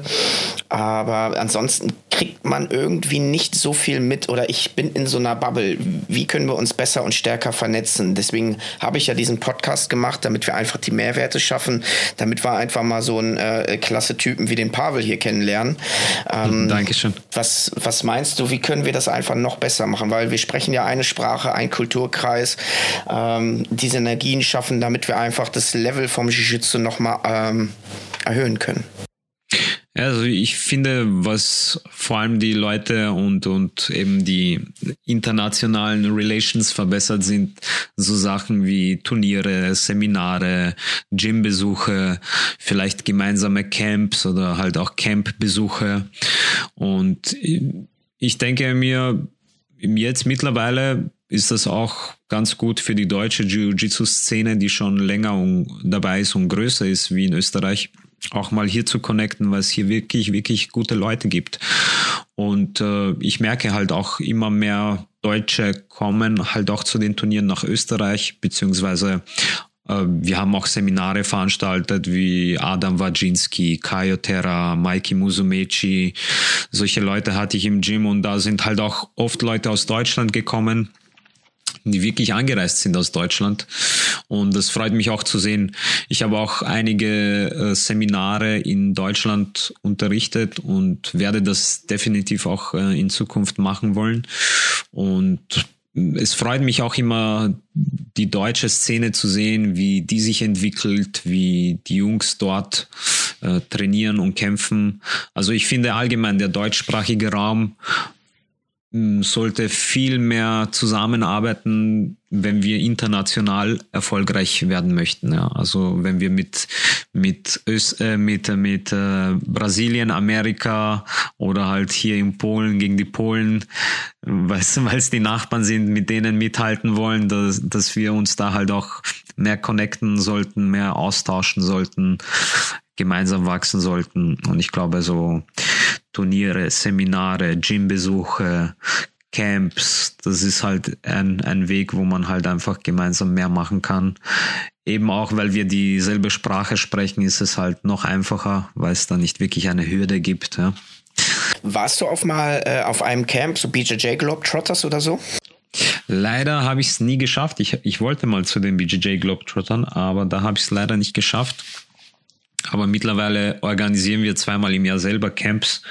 B: Aber ansonsten kriegt man irgendwie nicht so viel mit oder ich bin in so einer Bubble. Wie können wir uns besser und stärker vernetzen? Deswegen habe ich ja diesen Podcast gemacht, damit wir einfach die Mehrwerte schaffen, damit wir einfach mal so einen äh, klasse Typen wie den Pavel hier kennenlernen.
C: Ähm, Dankeschön.
B: Was, was meinst du, wie können wir das einfach noch besser machen? Weil wir sprechen ja eine Sprache, ein Kulturkreis, ähm, diese Energien schaffen, damit wir einfach das Level vom Jiu-Jitsu nochmal ähm, erhöhen können.
C: Also ich finde, was vor allem die Leute und, und eben die internationalen Relations verbessert sind, so Sachen wie Turniere, Seminare, Gymbesuche, vielleicht gemeinsame Camps oder halt auch Campbesuche. Und ich denke mir, jetzt mittlerweile ist das auch ganz gut für die deutsche Jiu-Jitsu-Szene, die schon länger dabei ist und größer ist wie in Österreich auch mal hier zu connecten, weil es hier wirklich, wirklich gute Leute gibt. Und äh, ich merke halt auch immer mehr Deutsche kommen halt auch zu den Turnieren nach Österreich, beziehungsweise wir haben auch Seminare veranstaltet wie Adam Wajinski, Kayo Terra, Mikey Musumeci. Solche Leute hatte ich im Gym und da sind halt auch oft Leute aus Deutschland gekommen die wirklich angereist sind aus Deutschland. Und es freut mich auch zu sehen. Ich habe auch einige äh, Seminare in Deutschland unterrichtet und werde das definitiv auch äh, in Zukunft machen wollen. Und es freut mich auch immer, die deutsche Szene zu sehen, wie die sich entwickelt, wie die Jungs dort äh, trainieren und kämpfen. Also ich finde allgemein der deutschsprachige Raum sollte viel mehr zusammenarbeiten, wenn wir international erfolgreich werden möchten. Ja. Also wenn wir mit mit Öst, äh, mit mit äh, Brasilien, Amerika oder halt hier in Polen gegen die Polen, weil es (laughs) die Nachbarn sind, mit denen mithalten wollen, dass dass wir uns da halt auch mehr connecten sollten, mehr austauschen sollten, gemeinsam wachsen sollten. Und ich glaube so Turniere, Seminare, Gymbesuche, Camps. Das ist halt ein, ein Weg, wo man halt einfach gemeinsam mehr machen kann. Eben auch, weil wir dieselbe Sprache sprechen, ist es halt noch einfacher, weil es da nicht wirklich eine Hürde gibt. Ja.
B: Warst du auf mal äh, auf einem Camp, so BJJ Globetrotters oder so?
C: Leider habe ich es nie geschafft. Ich, ich wollte mal zu den BJJ Globetrottern, aber da habe ich es leider nicht geschafft. Aber mittlerweile organisieren wir zweimal im Jahr selber Camps,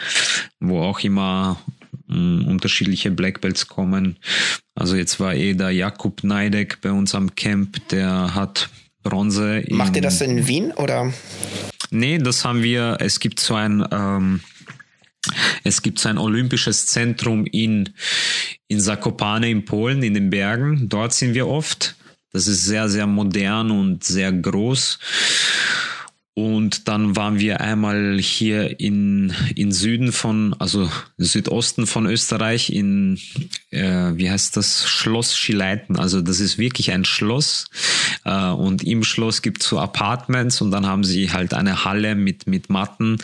C: wo auch immer mh, hm, unterschiedliche Black Belts kommen. Also jetzt war eh der Jakub Neidek bei uns am Camp, der hat Bronze.
B: Macht ihr das in Wien oder?
C: Nee, das haben wir, es gibt so ein, ähm, es gibt so ein olympisches Zentrum in, in Zakopane in Polen, in den Bergen. Dort sind wir oft. Das ist sehr, sehr modern und sehr groß. Und dann waren wir einmal hier in, in Süden von, also Südosten von Österreich in, äh, wie heißt das, Schloss Schileiten. Also das ist wirklich ein Schloss. Äh, und im Schloss gibt es so Apartments und dann haben sie halt eine Halle mit, mit Matten.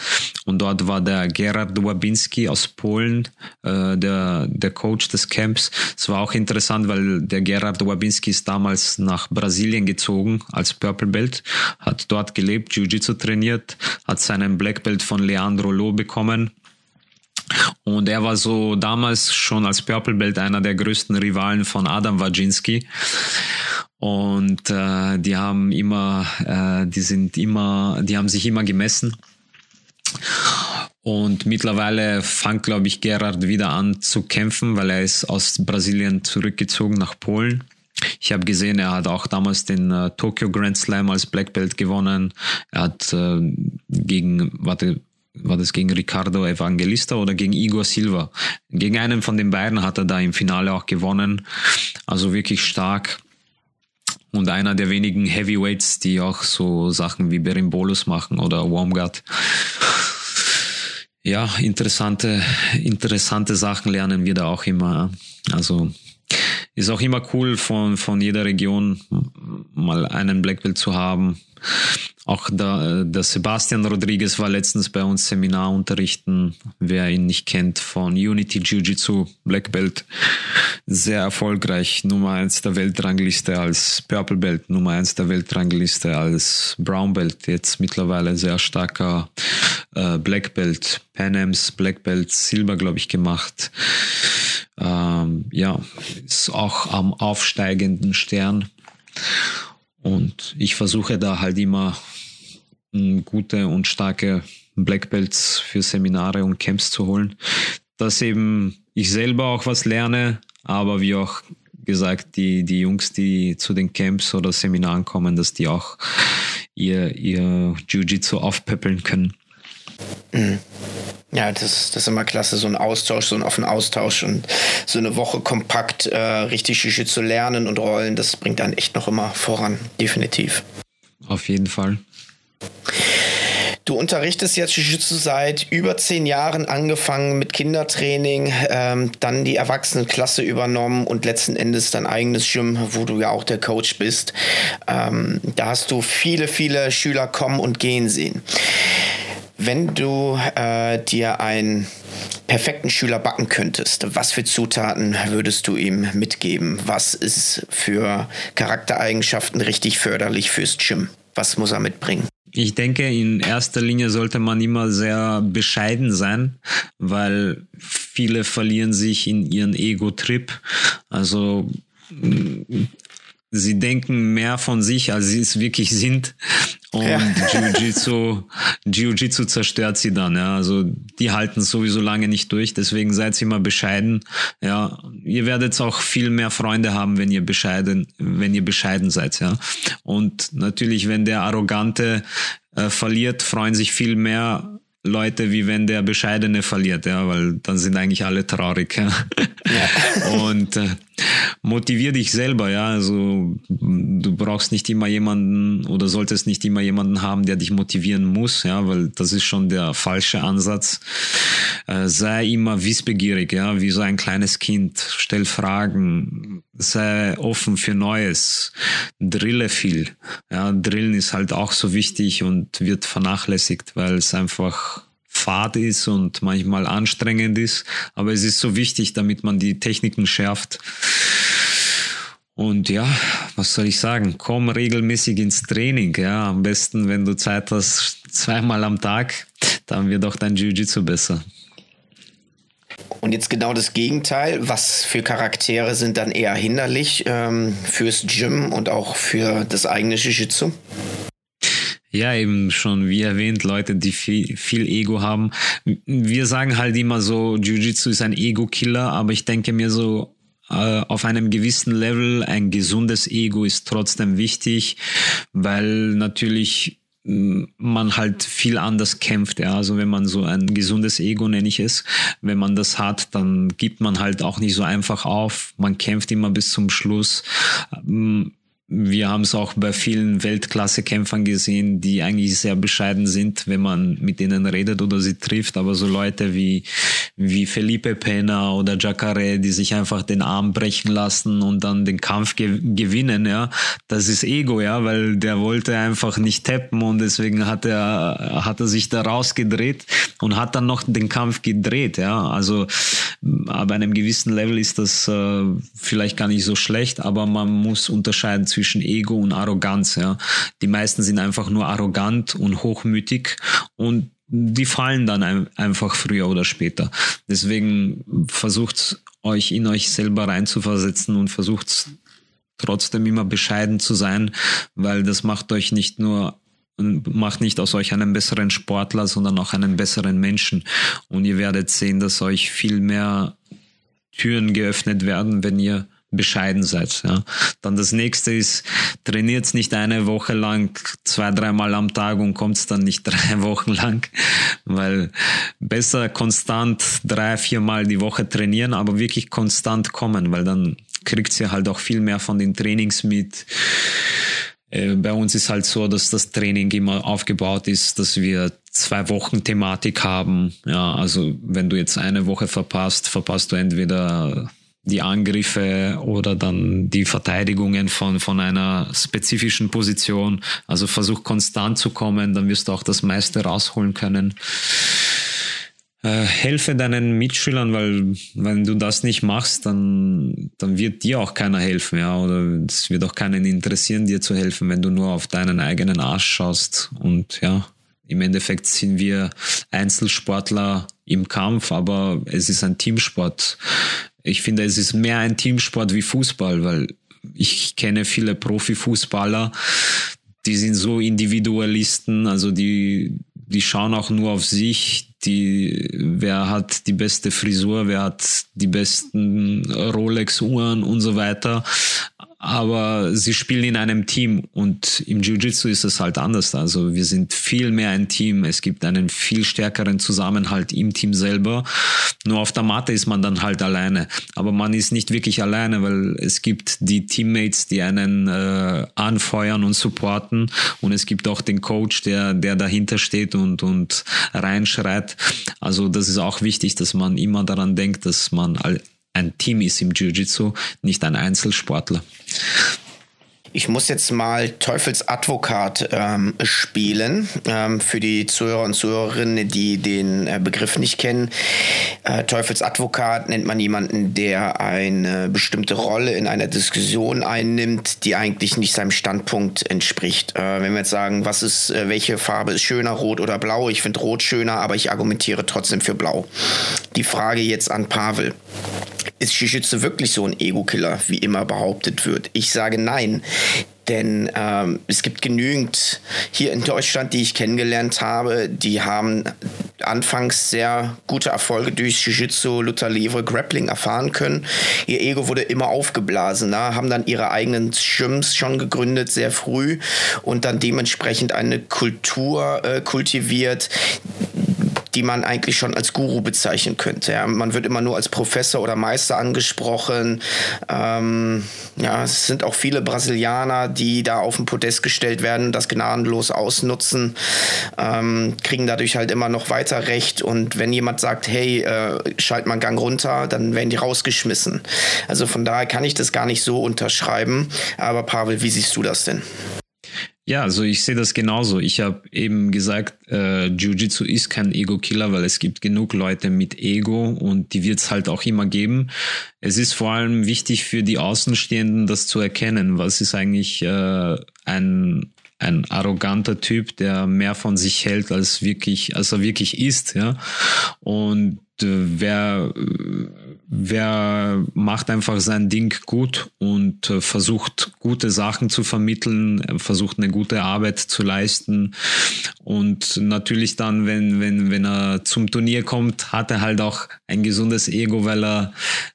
C: Und dort war der Gerard Łabinski aus Polen, äh, der, der Coach des Camps. Es war auch interessant, weil der Gerard Łabinski ist damals nach Brasilien gezogen als Purple Belt, hat dort gelebt, Jiu-Jitsu trainiert, hat seinen Black Belt von Leandro Loh bekommen. Und er war so damals schon als Purple Belt einer der größten Rivalen von Adam Wajinski. Und äh, die haben immer, äh, die sind immer, die haben sich immer gemessen. Und mittlerweile fängt, glaube ich, Gerard wieder an zu kämpfen, weil er ist aus Brasilien zurückgezogen nach Polen. ich habe gesehen, er hat auch damals den äh, Tokyo Grand Slam als Black Belt gewonnen. Er hat äh, gegen, warte, war das gegen Ricardo Evangelista oder gegen Igor Silva? Gegen einen von den beiden hat er da im Finale auch gewonnen. Also wirklich stark. Und einer der wenigen Heavyweights, die auch so Sachen wie Berimbolus machen oder Warmgut. Ja, interessante, interessante Sachen lernen wir da auch immer. Also ist auch immer cool von, von jeder Region mal einen Black Belt zu haben. Auch der, der Sebastian Rodriguez war letztens bei uns Seminar unterrichten. Wer ihn nicht kennt, von Unity Jiu-Jitsu Black Belt. Sehr erfolgreich. Nummer eins der Weltrangliste als Purple Belt, Nummer eins der Weltrangliste als Brown Belt. Jetzt mittlerweile sehr starker äh, Black Belt. Pan Am's Black Belt Silber, glaube ich, gemacht. Ähm, ja, ist auch am aufsteigenden Stern. Und ich versuche da halt immer gute und starke Black Belts für Seminare und Camps zu holen, dass eben ich selber auch was lerne, aber wie auch gesagt, die, die Jungs, die zu den Camps oder Seminaren kommen, dass die auch ihr, ihr Jiu-Jitsu aufpäppeln können.
B: Ja, das, das ist immer klasse, so ein Austausch, so ein offener Austausch und so eine Woche kompakt äh, richtig Jiu zu lernen und rollen, das bringt dann echt noch immer voran, definitiv.
C: Auf jeden Fall.
B: Du unterrichtest jetzt Jiu-Jitsu seit über zehn Jahren, angefangen mit Kindertraining, ähm, dann die Erwachsenenklasse übernommen und letzten Endes dein eigenes Gym, wo du ja auch der Coach bist. Ähm, da hast du viele, viele Schüler kommen und gehen sehen. Wenn du äh, dir einen perfekten Schüler backen könntest, was für Zutaten würdest du ihm mitgeben? Was ist für Charaktereigenschaften richtig förderlich fürs Gym? Was muss er mitbringen?
C: Ich denke, in erster Linie sollte man immer sehr bescheiden sein, weil viele verlieren sich in ihren Ego-Trip. Also sie denken mehr von sich, als sie es wirklich sind. Und ja. (laughs) Jiu-Jitsu, Jiu-Jitsu zerstört sie dann, ja. Also, die halten sowieso lange nicht durch. Deswegen seid immer bescheiden. Ja. Ihr werdet auch viel mehr Freunde haben, wenn ihr bescheiden, wenn ihr bescheiden seid, ja. Und natürlich, wenn der Arrogante äh, verliert, freuen sich viel mehr Leute, wie wenn der Bescheidene verliert, ja, weil dann sind eigentlich alle traurig. Ja. ja. (laughs) Und äh, motivier dich selber, ja. Also du brauchst nicht immer jemanden oder solltest nicht immer jemanden haben, der dich motivieren muss, ja, weil das ist schon der falsche Ansatz. Äh, sei immer wissbegierig, ja, wie so ein kleines Kind. Stell Fragen, sei offen für Neues, drille viel. Ja, Drillen ist halt auch so wichtig und wird vernachlässigt, weil es einfach fad ist und manchmal anstrengend ist. Aber es ist so wichtig, damit man die Techniken schärft. Und ja, was soll ich sagen? Komm regelmäßig ins Training. Ja, am besten, wenn du Zeit hast, zweimal am Tag, dann wird auch dein Jiu-Jitsu besser.
B: Und jetzt genau das Gegenteil. Was für Charaktere sind dann eher hinderlich ähm, fürs Gym und auch für das eigene Jiu-Jitsu?
C: Ja, eben schon, wie erwähnt, Leute, die viel, viel Ego haben. Wir sagen halt immer so, Jiu-Jitsu ist ein Ego-Killer, aber ich denke mir so, äh, auf einem gewissen Level ein gesundes Ego ist trotzdem wichtig, weil natürlich man halt viel anders kämpft. Ja. Also wenn man so ein gesundes Ego, nenne ich es, wenn man das hat, dann gibt man halt auch nicht so einfach auf. Man kämpft immer bis zum Schluss. Mm, wir haben es auch bei vielen Weltklasse-Kämpfern gesehen, die eigentlich sehr bescheiden sind, wenn man mit denen redet oder sie trifft. Aber so Leute wie, wie Felipe Pena oder Jacare, die sich einfach den Arm brechen lassen und dann den Kampf ge gewinnen, ja, das ist Ego, ja, weil der wollte einfach nicht tappen und deswegen hat er, hat er sich da rausgedreht und hat dann noch den Kampf gedreht, ja. Also, aber einem gewissen Level ist das äh, vielleicht gar nicht so schlecht, aber man muss unterscheiden zwischen Ego und Arroganz. Ja. Die meisten sind einfach nur arrogant und hochmütig und die fallen dann ein, einfach früher oder später. Deswegen versucht euch in euch selber reinzuversetzen und versucht trotzdem immer bescheiden zu sein, weil das macht euch nicht nur macht nicht aus euch einen besseren Sportler, sondern auch einen besseren Menschen. Und ihr werdet sehen, dass euch viel mehr Türen geöffnet werden, wenn ihr bescheiden seid. Ja. Dann das nächste ist, trainiert nicht eine Woche lang, zwei, dreimal am Tag und kommt dann nicht (laughs) drei Wochen lang, weil besser konstant drei, viermal die Woche trainieren, aber wirklich konstant kommen, weil dann kriegt sie halt auch viel mehr von den Trainings mit. Äh, bei uns ist halt so, dass das Training immer aufgebaut ist, dass wir zwei Wochen Thematik haben. Ja, also wenn du jetzt eine Woche verpasst, verpasst du entweder die Angriffe oder dann die Verteidigungen von, von einer spezifischen Position. Also versuch konstant zu kommen, dann wirst du auch das meiste rausholen können. Äh, helfe deinen Mitschülern, weil wenn du das nicht machst, dann, dann wird dir auch keiner helfen, ja, oder es wird auch keinen interessieren, dir zu helfen, wenn du nur auf deinen eigenen Arsch schaust und ja, im Endeffekt sind wir Einzelsportler im Kampf, aber es ist ein Teamsport. Ich finde, es ist mehr ein Teamsport wie Fußball, weil ich kenne viele Profifußballer, die sind so Individualisten, also die, die schauen auch nur auf sich, die, wer hat die beste Frisur, wer hat die besten Rolex-Uhren und so weiter aber sie spielen in einem Team und im Jiu-Jitsu ist es halt anders. Also wir sind viel mehr ein Team. Es gibt einen viel stärkeren Zusammenhalt im Team selber. Nur auf der Matte ist man dann halt alleine. Aber man ist nicht wirklich alleine, weil es gibt die Teammates, die einen äh, anfeuern und supporten und es gibt auch den Coach, der der dahinter steht und und reinschreit. Also das ist auch wichtig, dass man immer daran denkt, dass man ein Team ist im Jiu-Jitsu, nicht ein Einzelsportler.
B: Ich muss jetzt mal Teufelsadvokat ähm, spielen ähm, für die Zuhörer und Zuhörerinnen, die den äh, Begriff nicht kennen. Äh, Teufelsadvokat nennt man jemanden, der eine bestimmte Rolle in einer Diskussion einnimmt, die eigentlich nicht seinem Standpunkt entspricht. Äh, wenn wir jetzt sagen, was ist, äh, welche Farbe ist schöner, rot oder blau? Ich finde rot schöner, aber ich argumentiere trotzdem für blau. Die Frage jetzt an Pavel. Ist Jiu-Jitsu wirklich so ein Ego-Killer, wie immer behauptet wird? Ich sage nein. Denn ähm, es gibt genügend hier in Deutschland, die ich kennengelernt habe, die haben anfangs sehr gute Erfolge durch Jiu-Jitsu, Luther Livre, Grappling erfahren können. Ihr Ego wurde immer aufgeblasen, na? haben dann ihre eigenen Gyms schon gegründet, sehr früh und dann dementsprechend eine Kultur äh, kultiviert, die man eigentlich schon als Guru bezeichnen könnte. Ja. Man wird immer nur als Professor oder Meister angesprochen. Ähm, ja, es sind auch viele Brasilianer, die da auf den Podest gestellt werden, das gnadenlos ausnutzen, ähm, kriegen dadurch halt immer noch weiter Recht. Und wenn jemand sagt, hey, äh, schalt mal einen Gang runter, dann werden die rausgeschmissen. Also von daher kann ich das gar nicht so unterschreiben. Aber Pavel, wie siehst du das denn?
C: Ja, also ich sehe das genauso. Ich habe eben gesagt, äh, Jiu-Jitsu ist kein Ego-Killer, weil es gibt genug Leute mit Ego und die wird es halt auch immer geben. Es ist vor allem wichtig für die Außenstehenden, das zu erkennen. Was ist eigentlich äh, ein ein arroganter Typ, der mehr von sich hält als wirklich, als er wirklich ist, ja. Und äh, wer wer macht einfach sein Ding gut und äh, versucht gute Sachen zu vermitteln, versucht eine gute Arbeit zu leisten und natürlich dann, wenn, wenn, wenn er zum Turnier kommt, hat er halt auch ein gesundes Ego, weil er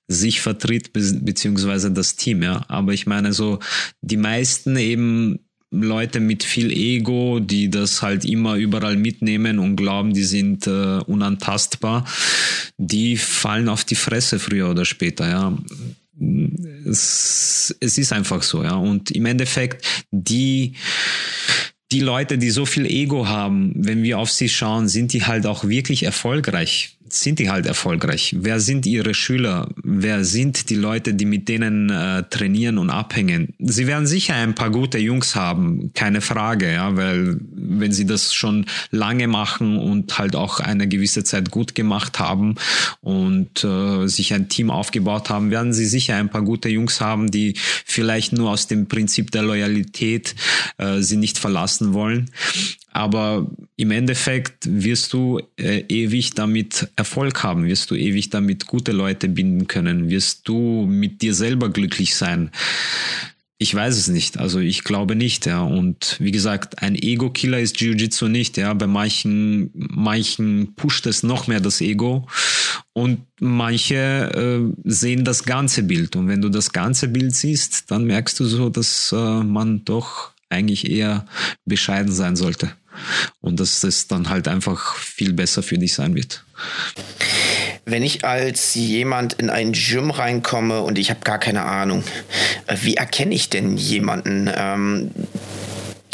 C: sich vertritt, beziehungsweise das Team, ja. Aber ich meine so, die meisten eben Leute mit viel Ego, die das halt immer überall mitnehmen und glauben, die sind äh, unantastbar, die fallen auf die Fresse früher oder später, ja. Es, es ist einfach so, ja. Und im Endeffekt, die, die Leute, die so viel Ego haben, wenn wir auf sie schauen, sind die halt auch wirklich erfolgreich sind die halt erfolgreich? Wer sind ihre Schüler? Wer sind die Leute, die mit denen äh, trainieren und abhängen? Sie werden sicher ein paar gute Jungs haben, keine Frage, ja, weil wenn sie das schon lange machen und halt auch eine gewisse Zeit gut gemacht haben und äh, sich ein Team aufgebaut haben, werden sie sicher ein paar gute Jungs haben, die vielleicht nur aus dem Prinzip der Loyalität äh, sie nicht verlassen wollen. Aber im Endeffekt wirst du äh, ewig damit Erfolg haben, wirst du ewig damit gute Leute binden können, wirst du mit dir selber glücklich sein. ich weiß es nicht. Also ich glaube nicht, ja. Und wie gesagt, ein Ego-Killer ist Jiu-Jitsu nicht, ja. Bei manchen, manchen pusht es noch mehr das Ego. Und manche äh, sehen das ganze Bild. Und wenn du das ganze Bild siehst, dann merkst du so, dass äh, man doch eigentlich eher bescheiden sein sollte. Und dass das dann halt einfach viel besser für dich sein wird.
B: Wenn ich als jemand in ein Gym reinkomme und ich habe gar keine Ahnung, äh, wie erkenne ich denn jemanden, ähm,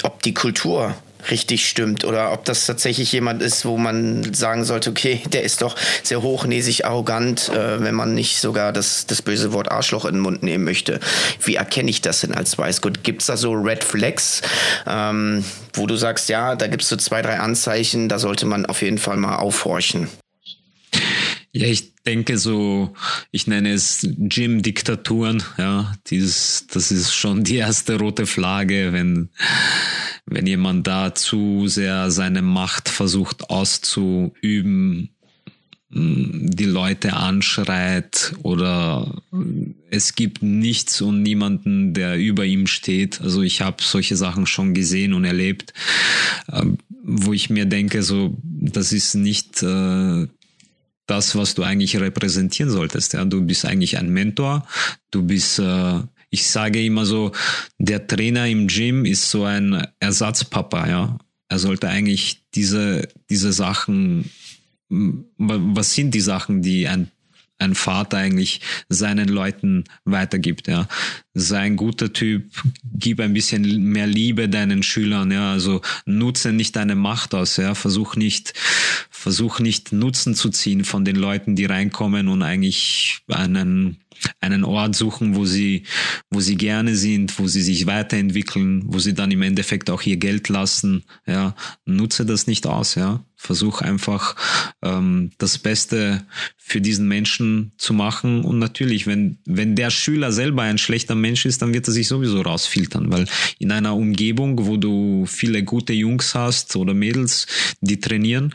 B: ob die Kultur richtig stimmt oder ob das tatsächlich jemand ist, wo man sagen sollte, okay, der ist doch sehr hochnäsig, arrogant, äh, wenn man nicht sogar das, das böse Wort Arschloch in den Mund nehmen möchte. Wie erkenne ich das denn als Weißgurt? Gibt es da so Red Flags, ähm, wo du sagst, ja, da gibt es so zwei, drei Anzeichen, da sollte man auf jeden Fall mal aufhorchen?
C: Ja, ich denke so, ich nenne es Gym-Diktaturen, ja, dieses, das ist schon die erste rote Flagge, wenn, wenn jemand da zu sehr seine Macht versucht auszuüben, mm, die Leute anschreit oder es gibt nichts und niemanden, der über ihm steht. Also ich habe solche Sachen schon gesehen und erlebt, ähm, wo ich mir denke, so das ist nicht äh, das, was du eigentlich repräsentieren solltest. Ja, du bist eigentlich ein Mentor. Du bist, äh, ich sage immer so, der Trainer im Gym ist so ein Ersatzpapa. Ja, er sollte eigentlich diese diese Sachen. Was sind die Sachen, die ein ein Vater eigentlich seinen Leuten weitergibt, ja. Sei ein guter Typ, gib ein bisschen mehr Liebe deinen Schülern, ja. Also nutze nicht deine Macht aus, ja. Versuch nicht, versuch nicht Nutzen zu ziehen von den Leuten, die reinkommen und eigentlich einen, einen Ort suchen, wo sie, wo sie gerne sind, wo sie sich weiterentwickeln, wo sie dann im Endeffekt auch ihr Geld lassen, ja. Nutze das nicht aus, ja versuch einfach ähm, das Beste für diesen Menschen zu machen. Und natürlich, wenn, wenn der Schüler selber ein schlechter Mensch ist, dann wird er sich sowieso rausfiltern, weil in einer Umgebung, wo du viele gute Jungs hast oder Mädels, die trainieren,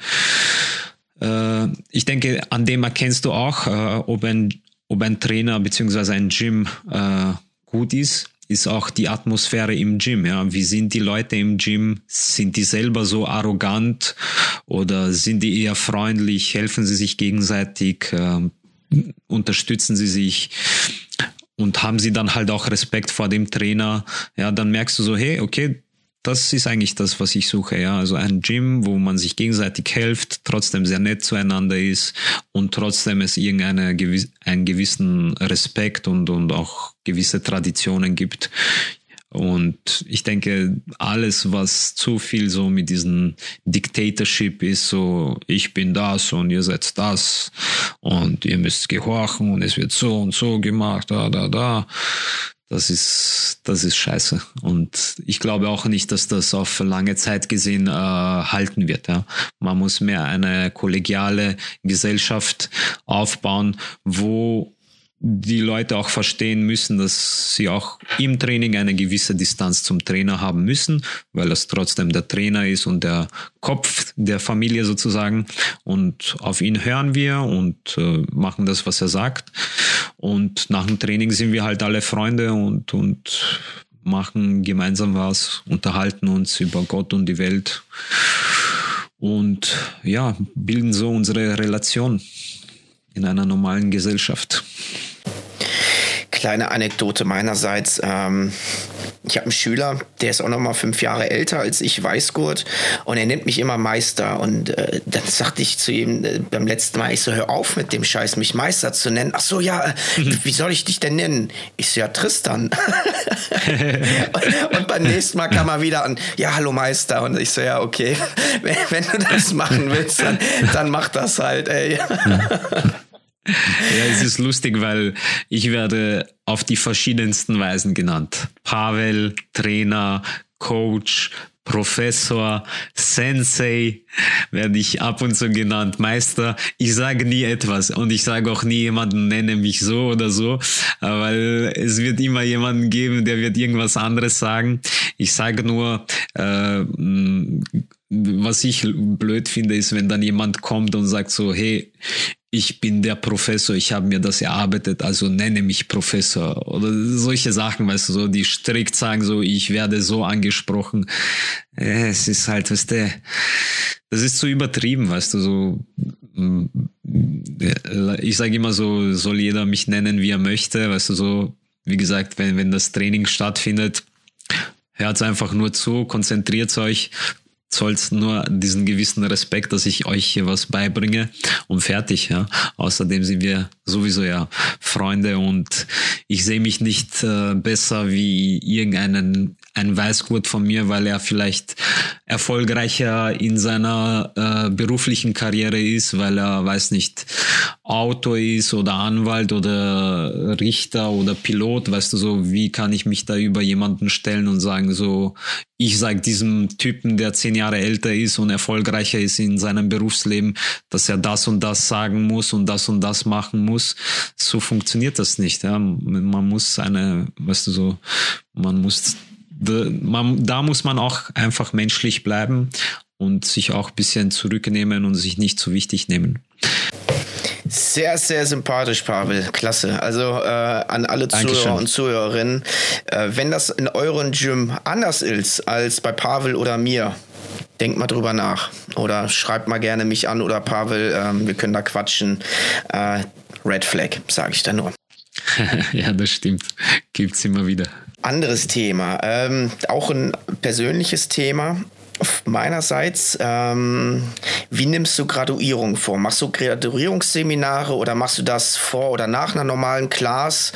C: äh, ich denke, an dem erkennst du auch, äh, ob, ein, ob ein Trainer beziehungsweise ein Gym äh, gut ist ist auch die Atmosphäre im Gym. Ja, wie sind die Leute im Gym? Sind die selber so arrogant oder sind die eher freundlich? Helfen sie sich gegenseitig? Äh, unterstützen sie sich? Und haben sie dann halt auch Respekt vor dem Trainer? Ja, dann merkst du so, hey, okay, das ist eigentlich das, was ich suche, ja. Also ein Gym, wo man sich gegenseitig hilft, trotzdem sehr nett zueinander ist und trotzdem es irgendeine einen gewissen Respekt und, und auch gewisse Traditionen gibt. Und ich denke, alles, was zu viel so mit diesem Dictatorship ist, so ich bin das und ihr seid das und ihr müsst gehorchen und es wird so und so gemacht, da, da, da das ist, das ist scheiße. Und ich glaube auch nicht, dass das auf lange Zeit gesehen äh, halten wird. Ja. Man muss mehr eine kollegiale Gesellschaft aufbauen, wo die Leute auch verstehen müssen, dass sie auch im Training eine gewisse Distanz zum Trainer haben müssen, weil es trotzdem der Trainer ist und der Kopf der Familie sozusagen. Und auf ihn hören wir und äh, machen das, was er sagt. Und nach dem Training sind wir halt alle Freunde und, und machen gemeinsam was, unterhalten uns über Gott und die Welt und ja, bilden so unsere Relation in einer normalen Gesellschaft
B: kleine Anekdote meinerseits. Ähm, ich habe einen Schüler, der ist auch noch mal fünf Jahre älter als ich, Weißgurt, und er nennt mich immer Meister. Und äh, dann sagte ich zu ihm äh, beim letzten Mal, ich so, hör auf mit dem Scheiß, mich Meister zu nennen. Ach so, ja, äh, wie soll ich dich denn nennen? Ich so, ja, Tristan. und, (laughs) und, beim nächsten Mal kam er wieder an, ja, hallo Meister. Und ich so, ja, okay, wenn, wenn du das machen willst, dann, dann mach das halt, ey.
C: Ja, es ist lustig, weil ich werde auf die verschiedensten Weisen genannt. Pavel, Trainer, Coach, Professor, Sensei werde ich ab und zu genannt, Meister. Ich sage nie etwas und ich sage auch nie jemanden, nenne mich so oder so, weil es wird immer jemanden geben, der wird irgendwas anderes sagen. Ich sage nur, äh, was ich blöd finde, ist, wenn dann jemand kommt und sagt so, hey, ich bin der Professor, ich habe mir das erarbeitet, also nenne mich Professor oder solche Sachen, weißt du, so die strikt sagen so, ich werde so angesprochen. Es ist halt, weißt du, das ist zu übertrieben, weißt du, so ich sage immer so, soll jeder mich nennen, wie er möchte, weißt du, so wie gesagt, wenn, wenn das Training stattfindet, hört einfach nur zu, konzentriert euch, zollt nur diesen gewissen Respekt, dass ich euch hier was beibringe und fertig. Ja. Außerdem sind wir sowieso ja Freunde und ich sehe mich nicht äh, besser wie irgendeinen ein Weißgurt von mir, weil er vielleicht erfolgreicher in seiner äh, beruflichen Karriere ist, weil er, weiß nicht, Autor ist oder Anwalt oder Richter oder Pilot, weißt du so, wie kann ich mich da über jemanden stellen und sagen so, ich sage diesem Typen, der zehn Jahre älter ist und erfolgreicher ist in seinem Berufsleben, dass er das und das sagen muss und das und das machen muss. So funktioniert das nicht. Ja. Man muss eine, weißt du so, man muss man, da muss man auch einfach menschlich bleiben und sich auch ein bisschen zurücknehmen und sich nicht zu wichtig nehmen.
B: Sehr, sehr sympathisch, Pavel. Klasse. Also äh, an alle Dankeschön. Zuhörer und Zuhörerinnen, äh, wenn das in euren Gym anders ist als bei Pavel oder mir, denkt mal drüber nach. Oder schreibt mal gerne mich an oder Pavel, äh, wir können da quatschen. Äh, Red Flag, sage ich da nur. (laughs)
C: ja, das stimmt. Gibt's immer wieder.
B: Anderes Thema, ähm, auch ein persönliches Thema meinerseits, ähm, wie nimmst du Graduierung vor? Machst du Graduierungsseminare oder machst du das vor oder nach einer normalen Class?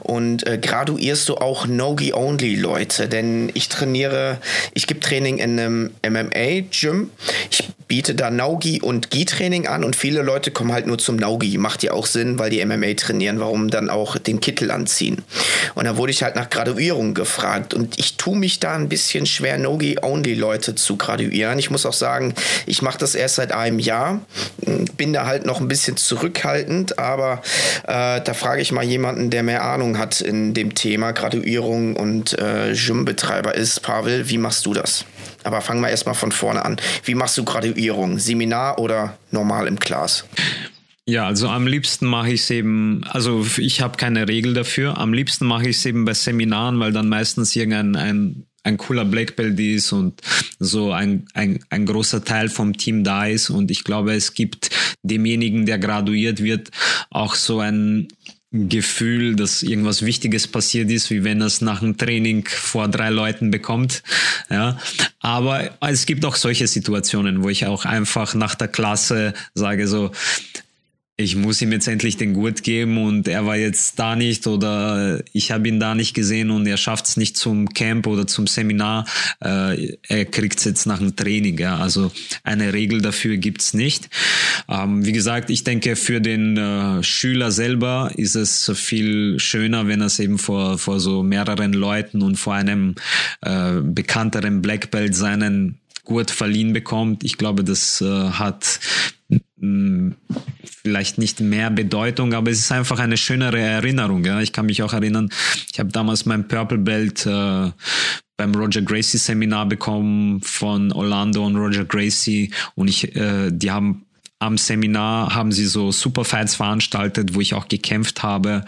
B: Und äh, graduierst du auch No-Gi-Only-Leute? Denn ich trainiere, ich gebe Training in einem MMA-Gym. Ich biete da No-Gi und Gi-Training an und viele Leute kommen halt nur zum No-Gi. Macht ja auch Sinn, weil die MMA trainieren. Warum dann auch den Kittel anziehen? Und da wurde ich halt nach Graduierung gefragt und ich tue mich da ein bisschen schwer, No-Gi-Only-Leute zu zu graduieren. Ich muss auch sagen, ich mache das erst seit einem Jahr, bin da halt noch ein bisschen zurückhaltend, aber äh, da frage ich mal jemanden, der mehr Ahnung hat in dem Thema Graduierung und äh, Gymbetreiber ist. Pavel, wie machst du das? Aber fangen wir erstmal von vorne an. Wie machst du Graduierung? Seminar oder normal im Class?
C: Ja, also am liebsten mache ich es eben, also ich habe keine Regel dafür. Am liebsten mache ich es eben bei Seminaren, weil dann meistens irgendein ein ein cooler Black Belt ist und so ein, ein, ein großer Teil vom Team da ist. Und ich glaube, es gibt demjenigen, der graduiert wird, auch so ein Gefühl, dass irgendwas Wichtiges passiert ist, wie wenn er es nach einem Training vor drei Leuten bekommt. Ja, aber es gibt auch solche Situationen, wo ich auch einfach nach der Klasse sage so, ich muss ihm jetzt endlich den Gurt geben und er war jetzt da nicht oder ich habe ihn da nicht gesehen und er schafft es nicht zum Camp oder zum Seminar. Äh, er kriegt es jetzt nach dem Training. Ja. Also eine Regel dafür gibt's nicht. Ähm, wie gesagt, ich denke, für den äh, Schüler selber ist es viel schöner, wenn er es eben vor, vor so mehreren Leuten und vor einem äh, bekannteren Black Belt seinen Gurt verliehen bekommt. Ich glaube, das äh, hat mh, vielleicht nicht mehr Bedeutung, aber es ist einfach eine schönere Erinnerung. Ja. Ich kann mich auch erinnern, ich habe damals mein Purple Belt äh, beim Roger Gracie Seminar bekommen von Orlando und Roger Gracie und ich, äh, die haben am Seminar haben sie so Superfights veranstaltet, wo ich auch gekämpft habe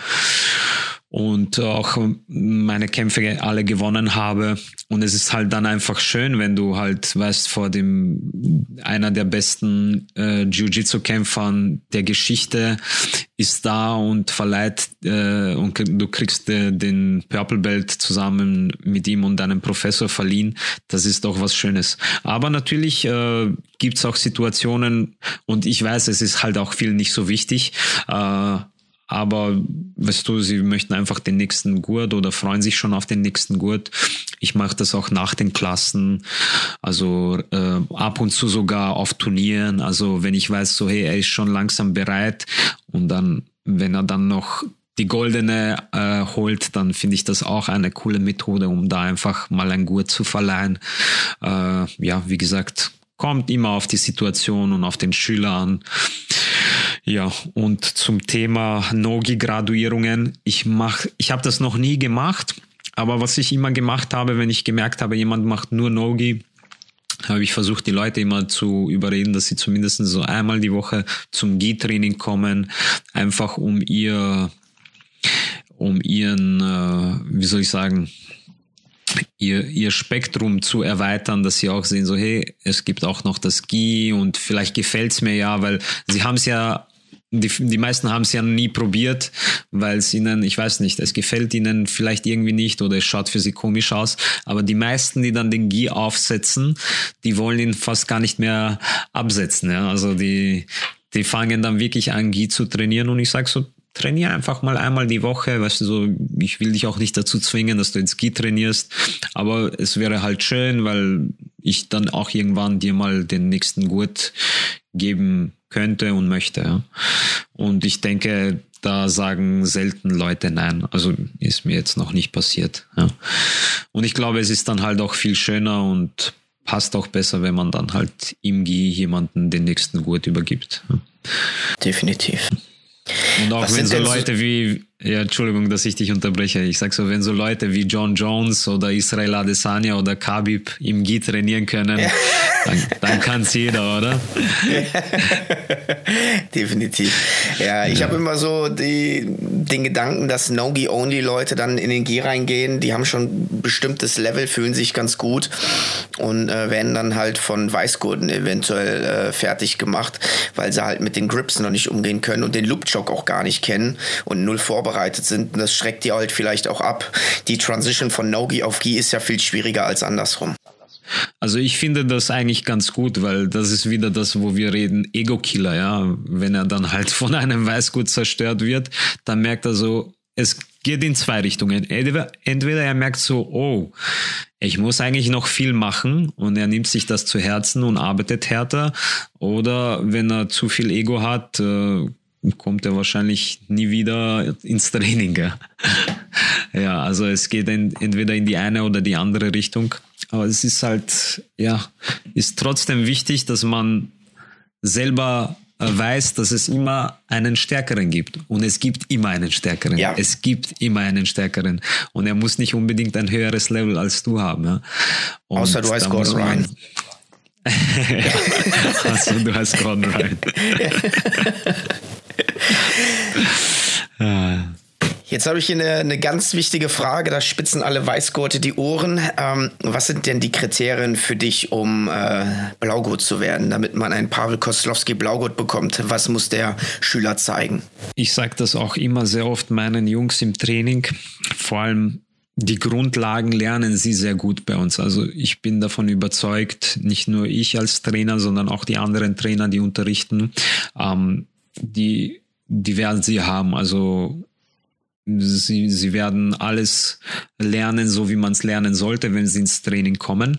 C: und auch meine Kämpfe alle gewonnen habe. Und es ist halt dann einfach schön, wenn du halt, weißt, vor dem einer der besten äh, Jiu-Jitsu-Kämpfern der Geschichte ist da und verleiht äh, und du kriegst äh, den Purple Belt zusammen mit ihm und deinem Professor verliehen. Das ist doch was Schönes. Aber natürlich äh, gibt auch Situationen und ich weiß, es ist halt auch viel nicht so wichtig. Äh, aber weißt du, sie möchten einfach den nächsten Gurt oder freuen sich schon auf den nächsten Gurt. Ich mache das auch nach den Klassen, also äh, ab und zu sogar auf Turnieren. Also wenn ich weiß, so hey, er ist schon langsam bereit und dann, wenn er dann noch die goldene äh, holt, dann finde ich das auch eine coole Methode, um da einfach mal ein Gurt zu verleihen. Äh, ja, wie gesagt, kommt immer auf die Situation und auf den Schüler an. Ja, und zum Thema Nogi-Graduierungen. Ich mach, ich habe das noch nie gemacht. Aber was ich immer gemacht habe, wenn ich gemerkt habe, jemand macht nur No-Gi, habe ich versucht, die Leute immer zu überreden, dass sie zumindest so einmal die Woche zum Gi-Training kommen, einfach um ihr, um ihren, äh, wie soll ich sagen, ihr, ihr Spektrum zu erweitern, dass sie auch sehen, so hey, es gibt auch noch das GI und vielleicht gefällt's mir ja, weil sie es ja die, die meisten haben es ja nie probiert, weil es ihnen, ich weiß nicht, es gefällt ihnen vielleicht irgendwie nicht oder es schaut für sie komisch aus. Aber die meisten, die dann den Gi aufsetzen, die wollen ihn fast gar nicht mehr absetzen. Ja? Also die, die fangen dann wirklich an, Gi zu trainieren und ich sage so, trainier einfach mal einmal die Woche, weißt du, so, ich will dich auch nicht dazu zwingen, dass du ins Ski trainierst, aber es wäre halt schön, weil ich dann auch irgendwann dir mal den nächsten Gurt geben könnte und möchte. Ja. Und ich denke, da sagen selten Leute nein. Also ist mir jetzt noch nicht passiert. Ja. Und ich glaube, es ist dann halt auch viel schöner und passt auch besser, wenn man dann halt im GI jemanden den nächsten Gurt übergibt. Ja.
B: Definitiv.
C: Und auch Was wenn so Leute so wie, ja, Entschuldigung, dass ich dich unterbreche. Ich sag so, wenn so Leute wie John Jones oder Israel Adesanya oder Khabib im Gi trainieren können, ja. (laughs) dann, dann kann es jeder, oder? (laughs)
B: Definitiv. Ja, ich ja. habe immer so die, den Gedanken, dass No-Gi-Only-Leute dann in den Gi reingehen, die haben schon ein bestimmtes Level, fühlen sich ganz gut und äh, werden dann halt von Weißgurten eventuell äh, fertig gemacht, weil sie halt mit den Grips noch nicht umgehen können und den Loop-Choke auch gar nicht kennen und null vorbereitet vorbereitet sind. Und das schreckt die halt vielleicht auch ab. Die Transition von No-Gi auf Gi ist ja viel schwieriger als andersrum.
C: Also ich finde das eigentlich ganz gut, weil das ist wieder das, wo wir reden, Ego-Killer, ja. Wenn er dann halt von einem Weißgut zerstört wird, dann merkt er so, es geht in zwei Richtungen. Entweder er merkt so, oh, ich muss eigentlich noch viel machen und er nimmt sich das zu Herzen und arbeitet härter. Oder wenn er zu viel Ego hat, äh, kommt er wahrscheinlich nie wieder ins Training. (laughs) Ja, also es geht entweder in die eine oder die andere Richtung. Aber es ist halt, ja, ist trotzdem wichtig, dass man selber weiß, dass es immer einen Stärkeren gibt. Und es gibt immer einen Stärkeren. Ja. Es gibt immer einen Stärkeren. Und er muss nicht unbedingt ein höheres Level als du haben. Ja?
B: Außer du heißt (laughs) Gordon Ryan.
C: also, du heißt Gordon Ryan.
B: Jetzt habe ich hier eine, eine, ganz wichtige Frage, da spitzen alle Weißgurte die Ohren. Ähm, was sind denn die Kriterien für dich, um äh, Blaugurt zu werden, damit man einen Pavel Koslowski Blaugurt bekommt? Was muss der Schüler zeigen?
C: Ich sage das auch immer sehr oft meinen Jungs im Training, vor allem die Grundlagen lernen sie sehr gut bei uns. Also ich bin davon überzeugt, nicht nur ich als Trainer, sondern auch die anderen Trainer, die unterrichten, ähm, die, werden sie haben. Also sie, sie werden alles lernen, so wie man es lernen sollte, wenn sie ins Training kommen.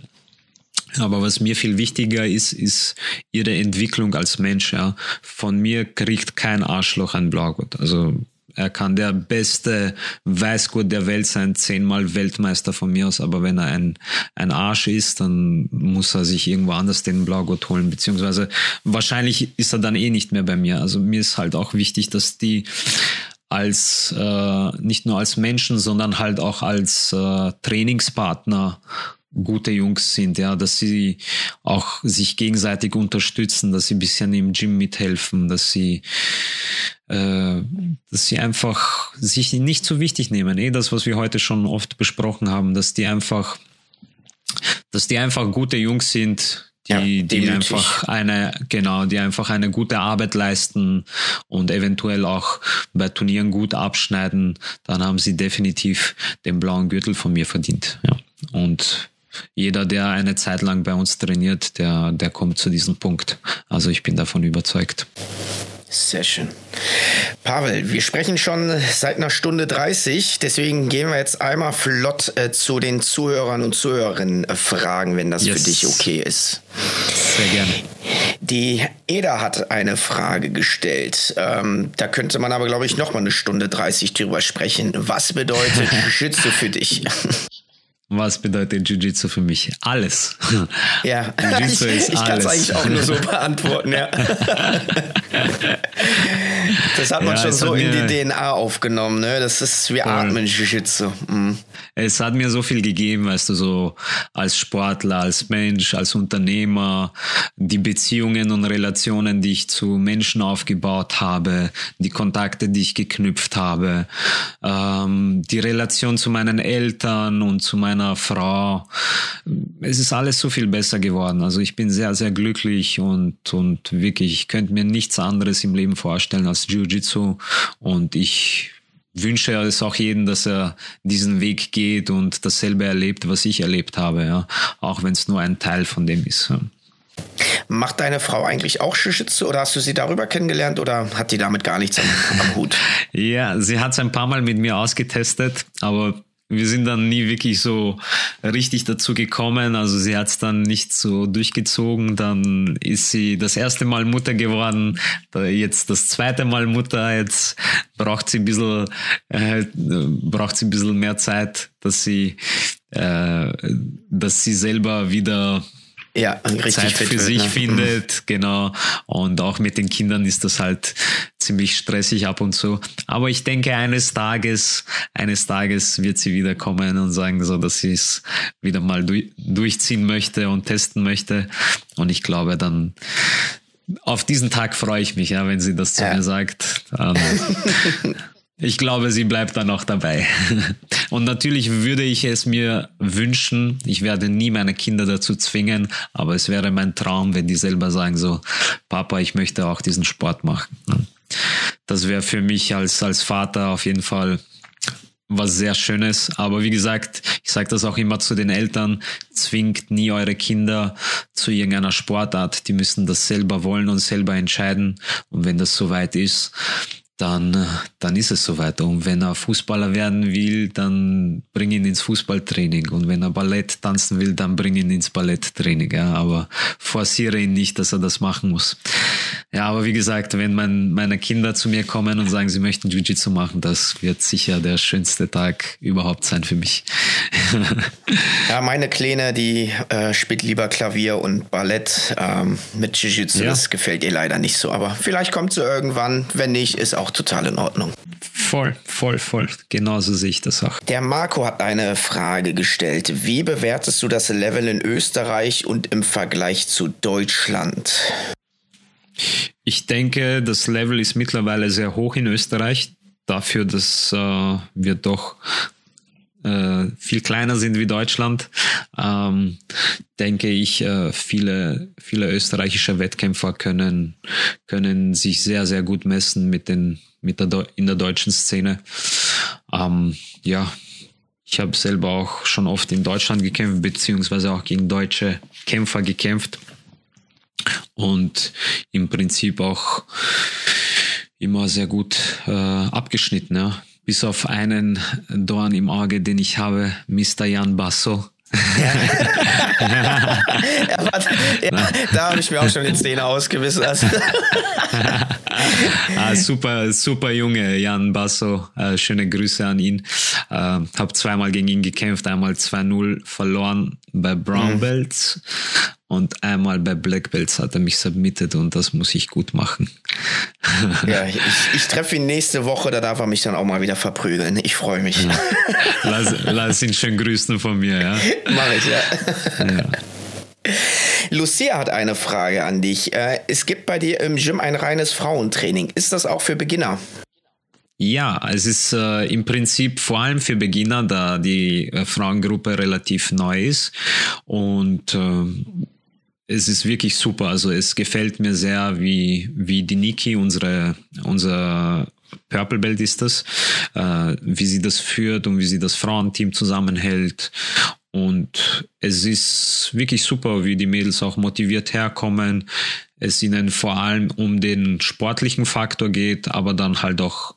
C: Aber was mir viel wichtiger ist, ist ihre Entwicklung als Mensch. Ja. Von mir kriegt kein Arschloch ein Blaugurt. Also er kann der beste Weißgurt der Welt sein, zehnmal Weltmeister von mir aus, aber wenn er ein, ein Arsch ist, dann muss er sich irgendwo anders den Blaugurt holen, beziehungsweise wahrscheinlich ist er dann eh nicht mehr bei mir. Also mir ist halt auch wichtig, dass die als äh, nicht nur als Menschen, sondern halt auch als äh, Trainingspartner gute Jungs sind, ja, dass sie auch sich gegenseitig unterstützen, dass sie ein bisschen im Gym mithelfen, dass sie äh, dass sie einfach sich nicht so wichtig nehmen. Eh, das, was wir heute schon oft besprochen haben, dass die einfach, dass die einfach gute Jungs sind, die, ja, die einfach eine, genau, die einfach eine gute Arbeit leisten und eventuell auch bei Turnieren gut abschneiden, dann haben sie definitiv den blauen Gürtel von mir verdient. Ja. Und jeder, der eine Zeit lang bei uns trainiert, der, der kommt zu diesem Punkt. Also ich bin davon überzeugt.
B: Sehr schön. Pavel, wir sprechen schon seit einer Stunde 30, deswegen gehen wir jetzt einmal flott äh, zu den Zuhörern und Zuhörerinnen äh, fragen, wenn das yes. für dich okay ist.
C: Sehr gerne.
B: Die Eda hat eine Frage gestellt. Ähm, da könnte man aber, glaube ich, noch mal eine Stunde 30 drüber sprechen. Was bedeutet (laughs) Schütze für dich?
C: Was bedeutet Jiu-Jitsu für mich? Alles. (laughs)
B: Ja, Jiu-Jitsu ist ich, ich kann es eigentlich auch nur so (laughs) beantworten, ja. (laughs) Das hat man ja, schon so in die DNA aufgenommen, ne? Das ist wie Atmen Jiu-Jitsu. Mhm.
C: Es hat mir so viel gegeben, weißt du, so als Sportler, als Mensch, als Unternehmer, die Beziehungen und Relationen, die ich zu Menschen aufgebaut habe, die Kontakte, die ich geknüpft habe, ähm, die Relation zu meinen Eltern und zu meiner Frau. Es ist alles so viel besser geworden. Also ich bin sehr, sehr glücklich und, und wirklich, ich könnte mir nichts anderes im Leben vorstellen als Jiu-Jitsu und ich wünsche es auch jedem, dass er diesen Weg geht und dasselbe erlebt, was ich erlebt habe, ja. Auch wenn es nur ein Teil von dem ist. Ja.
B: Macht deine Frau eigentlich auch Jiu-Jitsu oder hast du sie darüber kennengelernt oder hat die damit gar nichts am, am Hut? (laughs)
C: ja, sie hat es ein paar Mal mit mir ausgetestet, aber wir sind dann nie wirklich so richtig dazu gekommen. Also sie hat es dann nicht so durchgezogen. Dann ist sie das erste Mal Mutter geworden, jetzt das zweite Mal Mutter. Jetzt braucht sie ein bisschen, äh, braucht sie ein bisschen mehr Zeit, dass sie, äh, dass sie selber wieder ja, Zeit für sich wird, ne? findet, mhm. genau. Und auch mit den Kindern ist das halt ziemlich stressig ab und zu. Aber ich denke, eines Tages, eines Tages wird sie wieder kommen und sagen so, dass sie es wieder mal du durchziehen möchte und testen möchte. Und ich glaube, dann auf diesen Tag freue ich mich, ja, wenn sie das zu ja. mir sagt. (laughs) Ich glaube, sie bleibt dann auch dabei. (laughs) Und natürlich würde ich es mir wünschen, ich werde nie meine Kinder dazu zwingen, aber es wäre mein Traum, wenn die selber sagen so, Papa, ich möchte auch diesen Sport machen. Das wäre für mich als, als Vater auf jeden Fall was sehr Schönes. Aber wie gesagt, ich sage das auch immer zu den Eltern, zwingt nie eure Kinder zu irgendeiner Sportart. Die müssen das selber wollen und selber entscheiden. Und wenn das soweit ist, dann, dann ist es soweit. Und wenn er Fußballer werden will, dann bring ihn ins Fußballtraining. Und wenn er Ballett tanzen will, dann bring ihn ins Balletttraining. Ja, aber forciere ihn nicht, dass er das machen muss. Ja, aber wie gesagt, wenn mein, meine Kinder zu mir kommen und sagen, sie möchten Jiu-Jitsu machen, das wird sicher der schönste Tag überhaupt sein für mich. (laughs)
B: ja, meine Kleine, die äh, spielt lieber Klavier und Ballett ähm, mit Jiu-Jitsu. Ja. Das gefällt ihr leider nicht so. Aber vielleicht kommt sie irgendwann. Wenn nicht, ist auch total in Ordnung.
C: Voll, voll, voll. Genauso sehe ich das auch.
B: Der Marco hat eine Frage gestellt. Wie bewertest du das Level in Österreich und im Vergleich zu Deutschland?
C: Ich denke, das Level ist mittlerweile sehr hoch in Österreich. Dafür, dass äh, wir doch äh, viel kleiner sind wie Deutschland, ähm, denke ich, äh, viele, viele österreichische Wettkämpfer können, können sich sehr, sehr gut messen mit den, mit der, in der deutschen Szene. Ähm, ja, ich habe selber auch schon oft in Deutschland gekämpft, beziehungsweise auch gegen deutsche Kämpfer gekämpft und im Prinzip auch immer sehr gut äh, abgeschnitten. Ja bis auf einen Dorn im Auge, den ich habe, Mr. Jan Basso. (laughs) ja,
B: warte, ja, da habe ich mir auch schon die Szene ausgewissen. Also. (laughs)
C: ah, super, super Junge, Jan Basso. Äh, schöne Grüße an ihn. Äh, habe zweimal gegen ihn gekämpft, einmal 2-0 verloren bei Brown mhm. Belts und einmal bei Black Belts hat er mich submitted und das muss ich gut machen. (laughs)
B: ja, ich, ich treffe ihn nächste Woche, da darf er mich dann auch mal wieder verprügeln. Ich freue mich. Ja. (laughs)
C: Lass, lass, ihn schön grüßen von mir, ja.
B: Mach ich, ja. ja. Lucia hat eine Frage an dich. Äh, es gibt bei dir im Gym ein reines Frauentraining. Ist das auch für Beginner?
C: Ja, es ist äh, im Prinzip vor allem für Beginner, da die äh, Frauengruppe relativ neu ist und äh, es ist wirklich super. Also es gefällt mir sehr, wie, wie die Niki, unsere, unser Purple Belt ist das, äh, wie sie das führt und wie sie das Frauenteam zusammenhält. Und es ist wirklich super, wie die Mädels auch motiviert herkommen. Es ihnen vor allem um den sportlichen Faktor geht, aber dann halt auch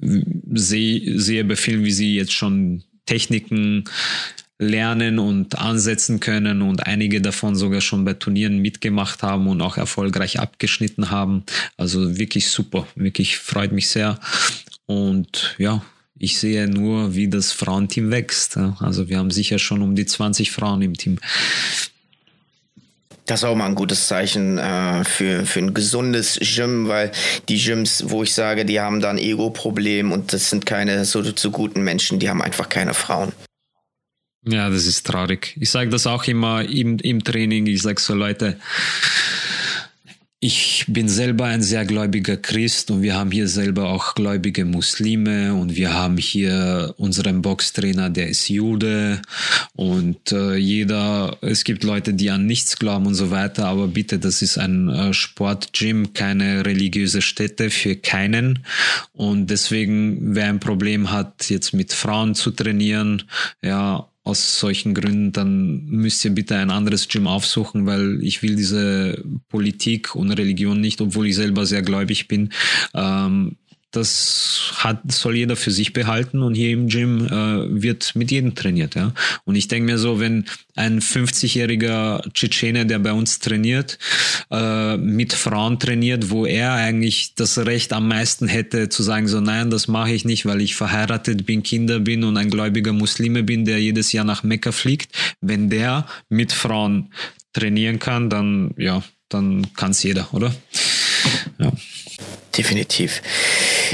C: sehe, sehe bei wie sie jetzt schon Techniken lernen und ansetzen können und einige davon sogar schon bei Turnieren mitgemacht haben und auch erfolgreich abgeschnitten haben. Also wirklich super, wirklich freut mich sehr. Und ja, ich sehe nur, wie das Frauenteam wächst. Also wir haben sicher schon um die 20 Frauen im Team.
B: Das ist auch mal ein gutes Zeichen äh, für, für ein gesundes Gym, weil die Gyms, wo ich sage, die haben da ein Ego-Problem und das sind keine so, so guten Menschen, die haben einfach keine Frauen.
C: Ja, das ist traurig. Ich sage das auch immer im, im Training. Ich sage so, Leute, ich bin selber ein sehr gläubiger Christ und wir haben hier selber auch gläubige Muslime und wir haben hier unseren Boxtrainer, der ist Jude und äh, jeder, es gibt Leute, die an nichts glauben und so weiter, aber bitte, das ist ein äh, Sportgym, keine religiöse Stätte für keinen und deswegen, wer ein Problem hat, jetzt mit Frauen zu trainieren, ja, aus solchen Gründen, dann müsst ihr bitte ein anderes Gym aufsuchen, weil ich will diese Politik und Religion nicht, obwohl ich selber sehr gläubig bin. Ähm, das hat, soll jeder für sich behalten und hier im Gym äh, wird mit jedem trainiert. Ja? Und ich denke mir so, wenn ein 50-jähriger Tschetschene, der bei uns trainiert, äh, mit Frauen trainiert, wo er eigentlich das Recht am meisten hätte zu sagen, so nein, das mache ich nicht, weil ich verheiratet bin, Kinder bin und ein gläubiger Muslime bin, der jedes Jahr nach Mekka fliegt. Wenn der mit Frauen trainieren kann, dann ja, dann kann es jeder, oder?
B: Ja. Definitiv.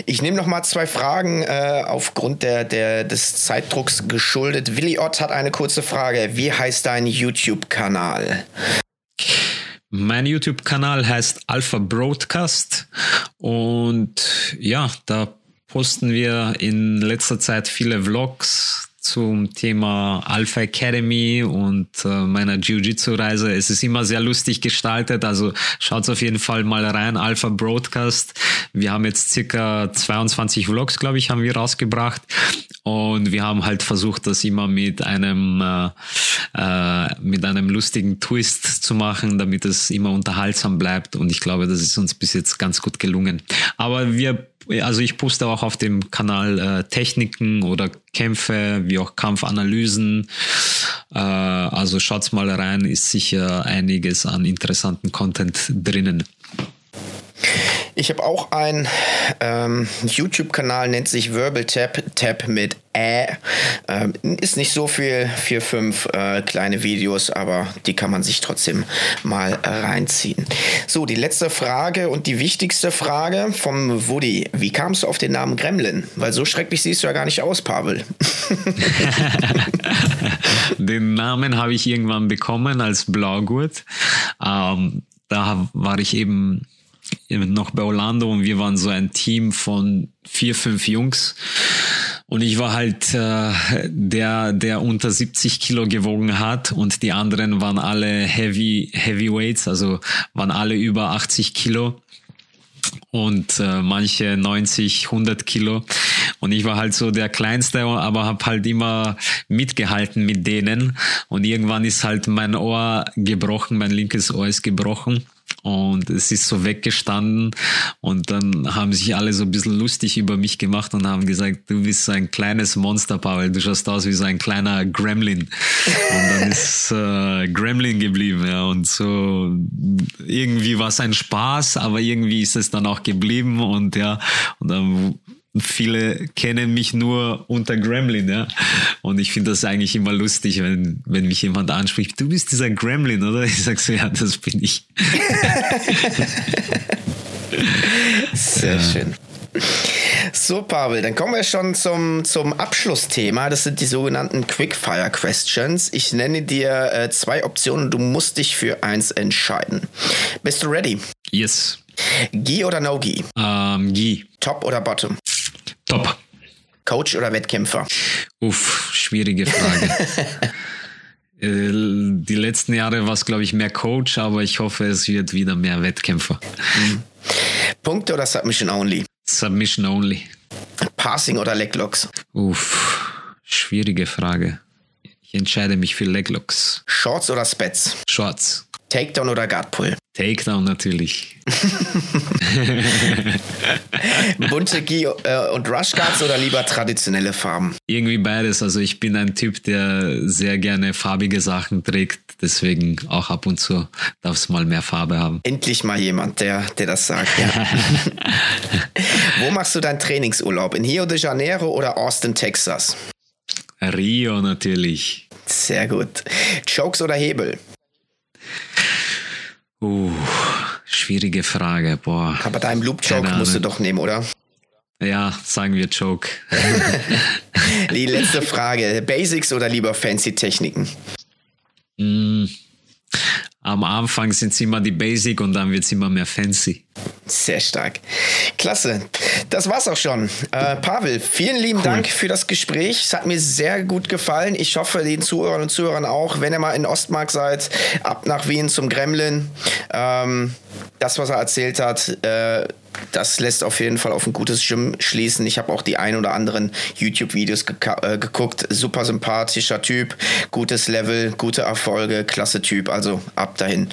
B: Ich nehme noch mal zwei Fragen äh, aufgrund der, der, des Zeitdrucks geschuldet. Willi Ott hat eine kurze Frage. Wie heißt dein YouTube-Kanal?
C: Mein YouTube-Kanal heißt Alpha Broadcast und ja, da posten wir in letzter Zeit viele Vlogs, zum Thema Alpha Academy und äh, meiner Jiu-Jitsu-Reise. Es ist immer sehr lustig gestaltet, also schaut auf jeden Fall mal rein. Alpha Broadcast. Wir haben jetzt circa 22 Vlogs, glaube ich, haben wir rausgebracht. Und wir haben halt versucht, das immer mit einem, äh, äh, mit einem lustigen Twist zu machen, damit es immer unterhaltsam bleibt. Und ich glaube, das ist uns bis jetzt ganz gut gelungen. Aber wir also ich poste auch auf dem Kanal äh, Techniken oder Kämpfe, wie auch Kampfanalysen. Äh, also schaut's mal rein, ist sicher einiges an interessanten Content drinnen.
B: Ich habe auch einen ähm, YouTube-Kanal, nennt sich Verbal Tap, Tap mit Ä. Ähm, ist nicht so viel, vier, fünf äh, kleine Videos, aber die kann man sich trotzdem mal reinziehen. So, die letzte Frage und die wichtigste Frage vom Woody. Wie kamst du auf den Namen Gremlin? Weil so schrecklich siehst du ja gar nicht aus, Pavel. (laughs)
C: den Namen habe ich irgendwann bekommen als Blaugurt. Ähm, da war ich eben noch bei Orlando und wir waren so ein Team von vier, fünf Jungs. Und ich war halt äh, der, der unter 70 Kilo gewogen hat und die anderen waren alle Heavy, Heavyweights, also waren alle über 80 Kilo und äh, manche 90, 100 Kilo. Und ich war halt so der Kleinste, aber habe halt immer mitgehalten mit denen. Und irgendwann ist halt mein Ohr gebrochen, mein linkes Ohr ist gebrochen und es ist so weggestanden. Und dann haben sich alle so ein bisschen lustig über mich gemacht und haben gesagt, du bist so ein kleines Monster, Pavel, du schaust aus wie so ein kleiner Gremlin. Und dann (laughs) ist äh, Gremlin geblieben, ja, und so irgendwie war es ein Spaß, aber irgendwie ist es dann auch geblieben. Und ja, und dann viele kennen mich nur unter Gremlin, ja. Und ich finde das eigentlich immer lustig, wenn, wenn mich jemand anspricht, du bist dieser Gremlin, oder? Ich sag so, ja, das bin ich.
B: Sehr ja. schön. So, Pavel, dann kommen wir schon zum, zum Abschlussthema. Das sind die sogenannten Quickfire Questions. Ich nenne dir äh, zwei Optionen. Du musst dich für eins entscheiden. Bist du ready?
C: Yes.
B: Gi oder No Gi?
C: Ähm, Gi.
B: Top oder Bottom?
C: Top.
B: Coach oder Wettkämpfer?
C: Uff, schwierige Frage. (laughs) Äh, die letzten Jahre war es, glaube ich, mehr Coach, aber ich hoffe, es wird wieder mehr Wettkämpfer. Mhm.
B: Punkte oder Submission Only?
C: Submission Only.
B: Passing oder Leglocks?
C: Uff, schwierige Frage. Ich entscheide mich für Leglocks.
B: Shorts oder Spets?
C: Shorts.
B: Takedown oder Guardpull?
C: Takedown natürlich. (laughs)
B: Bunte Gi äh, und Rush Guards oder lieber traditionelle Farben?
C: Irgendwie beides. Also ich bin ein Typ, der sehr gerne farbige Sachen trägt. Deswegen auch ab und zu darf es mal mehr Farbe haben.
B: Endlich mal jemand, der, der das sagt. Ja. (laughs) Wo machst du deinen Trainingsurlaub? In Rio de Janeiro oder Austin, Texas?
C: Rio natürlich.
B: Sehr gut. Chokes oder Hebel?
C: Uh, schwierige Frage, boah.
B: Aber deinem Loop-Joke musst du doch nehmen, oder?
C: Ja, sagen wir Joke. (laughs)
B: Die letzte Frage. Basics oder lieber fancy Techniken?
C: Mm, am Anfang sind es immer die Basic und dann wird es immer mehr fancy.
B: Sehr stark. Klasse. Das war's auch schon. Äh, Pavel, vielen lieben cool. Dank für das Gespräch. Es hat mir sehr gut gefallen. Ich hoffe, den Zuhörern und Zuhörern auch, wenn ihr mal in Ostmark seid, ab nach Wien zum Gremlin. Ähm, das, was er erzählt hat, äh, das lässt auf jeden Fall auf ein gutes Gym schließen. Ich habe auch die ein oder anderen YouTube-Videos ge äh, geguckt. Super sympathischer Typ, gutes Level, gute Erfolge, klasse Typ. Also ab dahin.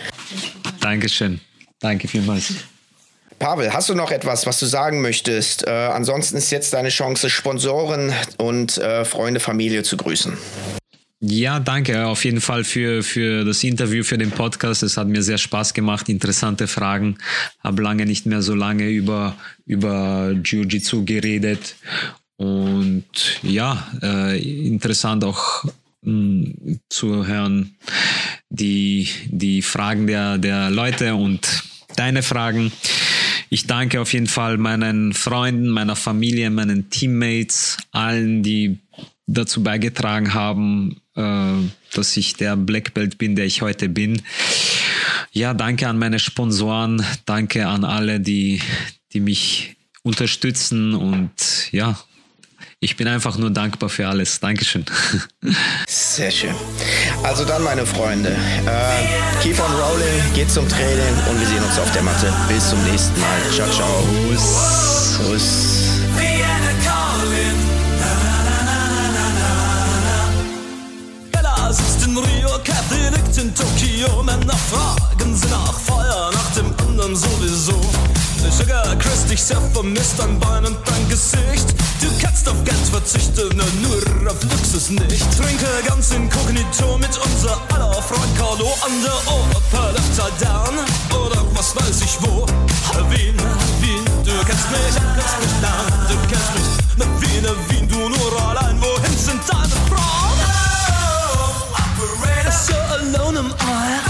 C: Dankeschön. Danke vielmals.
B: Pavel, hast du noch etwas, was du sagen möchtest? Äh, ansonsten ist jetzt deine Chance, Sponsoren und äh, Freunde, Familie zu grüßen.
C: Ja, danke auf jeden Fall für, für das Interview, für den Podcast. Es hat mir sehr Spaß gemacht, interessante Fragen. Habe lange nicht mehr so lange über, über Jiu-Jitsu geredet. Und ja, äh, interessant auch mh, hm, zu hören, die, die Fragen der, der Leute und deine Fragen. Ich danke auf jeden Fall meinen Freunden, meiner Familie, meinen Teammates, allen, die dazu beigetragen haben, äh, dass ich der Black Belt bin, der ich heute bin. Ja, danke an meine Sponsoren, danke an alle, die, die mich unterstützen und ja, ich bin einfach nur dankbar für alles. Dankeschön.
B: Sehr schön. Also dann, meine Freunde, äh, keep on rolling, geht zum Training und wir sehen uns auf der Matte. Bis zum nächsten Mal. Ciao, ciao. Kuss. Kuss. sitzt in Rio, Kathy liegt in Tokio. Männer fragen sie nach Feuer, nach dem anderen sowieso. Sugar, Chris, dich sehr vermisst, dein Bein und dein Gesicht. Du kannst auf Geld verzichten, nur auf Luxus nicht. Trinke ganz inkognito mit unser aller Freund Carlo an der Oper, Upside Down oder was weiß ich wo. Wien, Wien, du kennst mich, kennst mich, nein,
D: du kennst mich. Na Wien, Wien, du nur allein, wohin sind deine Frauen? Oh, operator, so alone am I.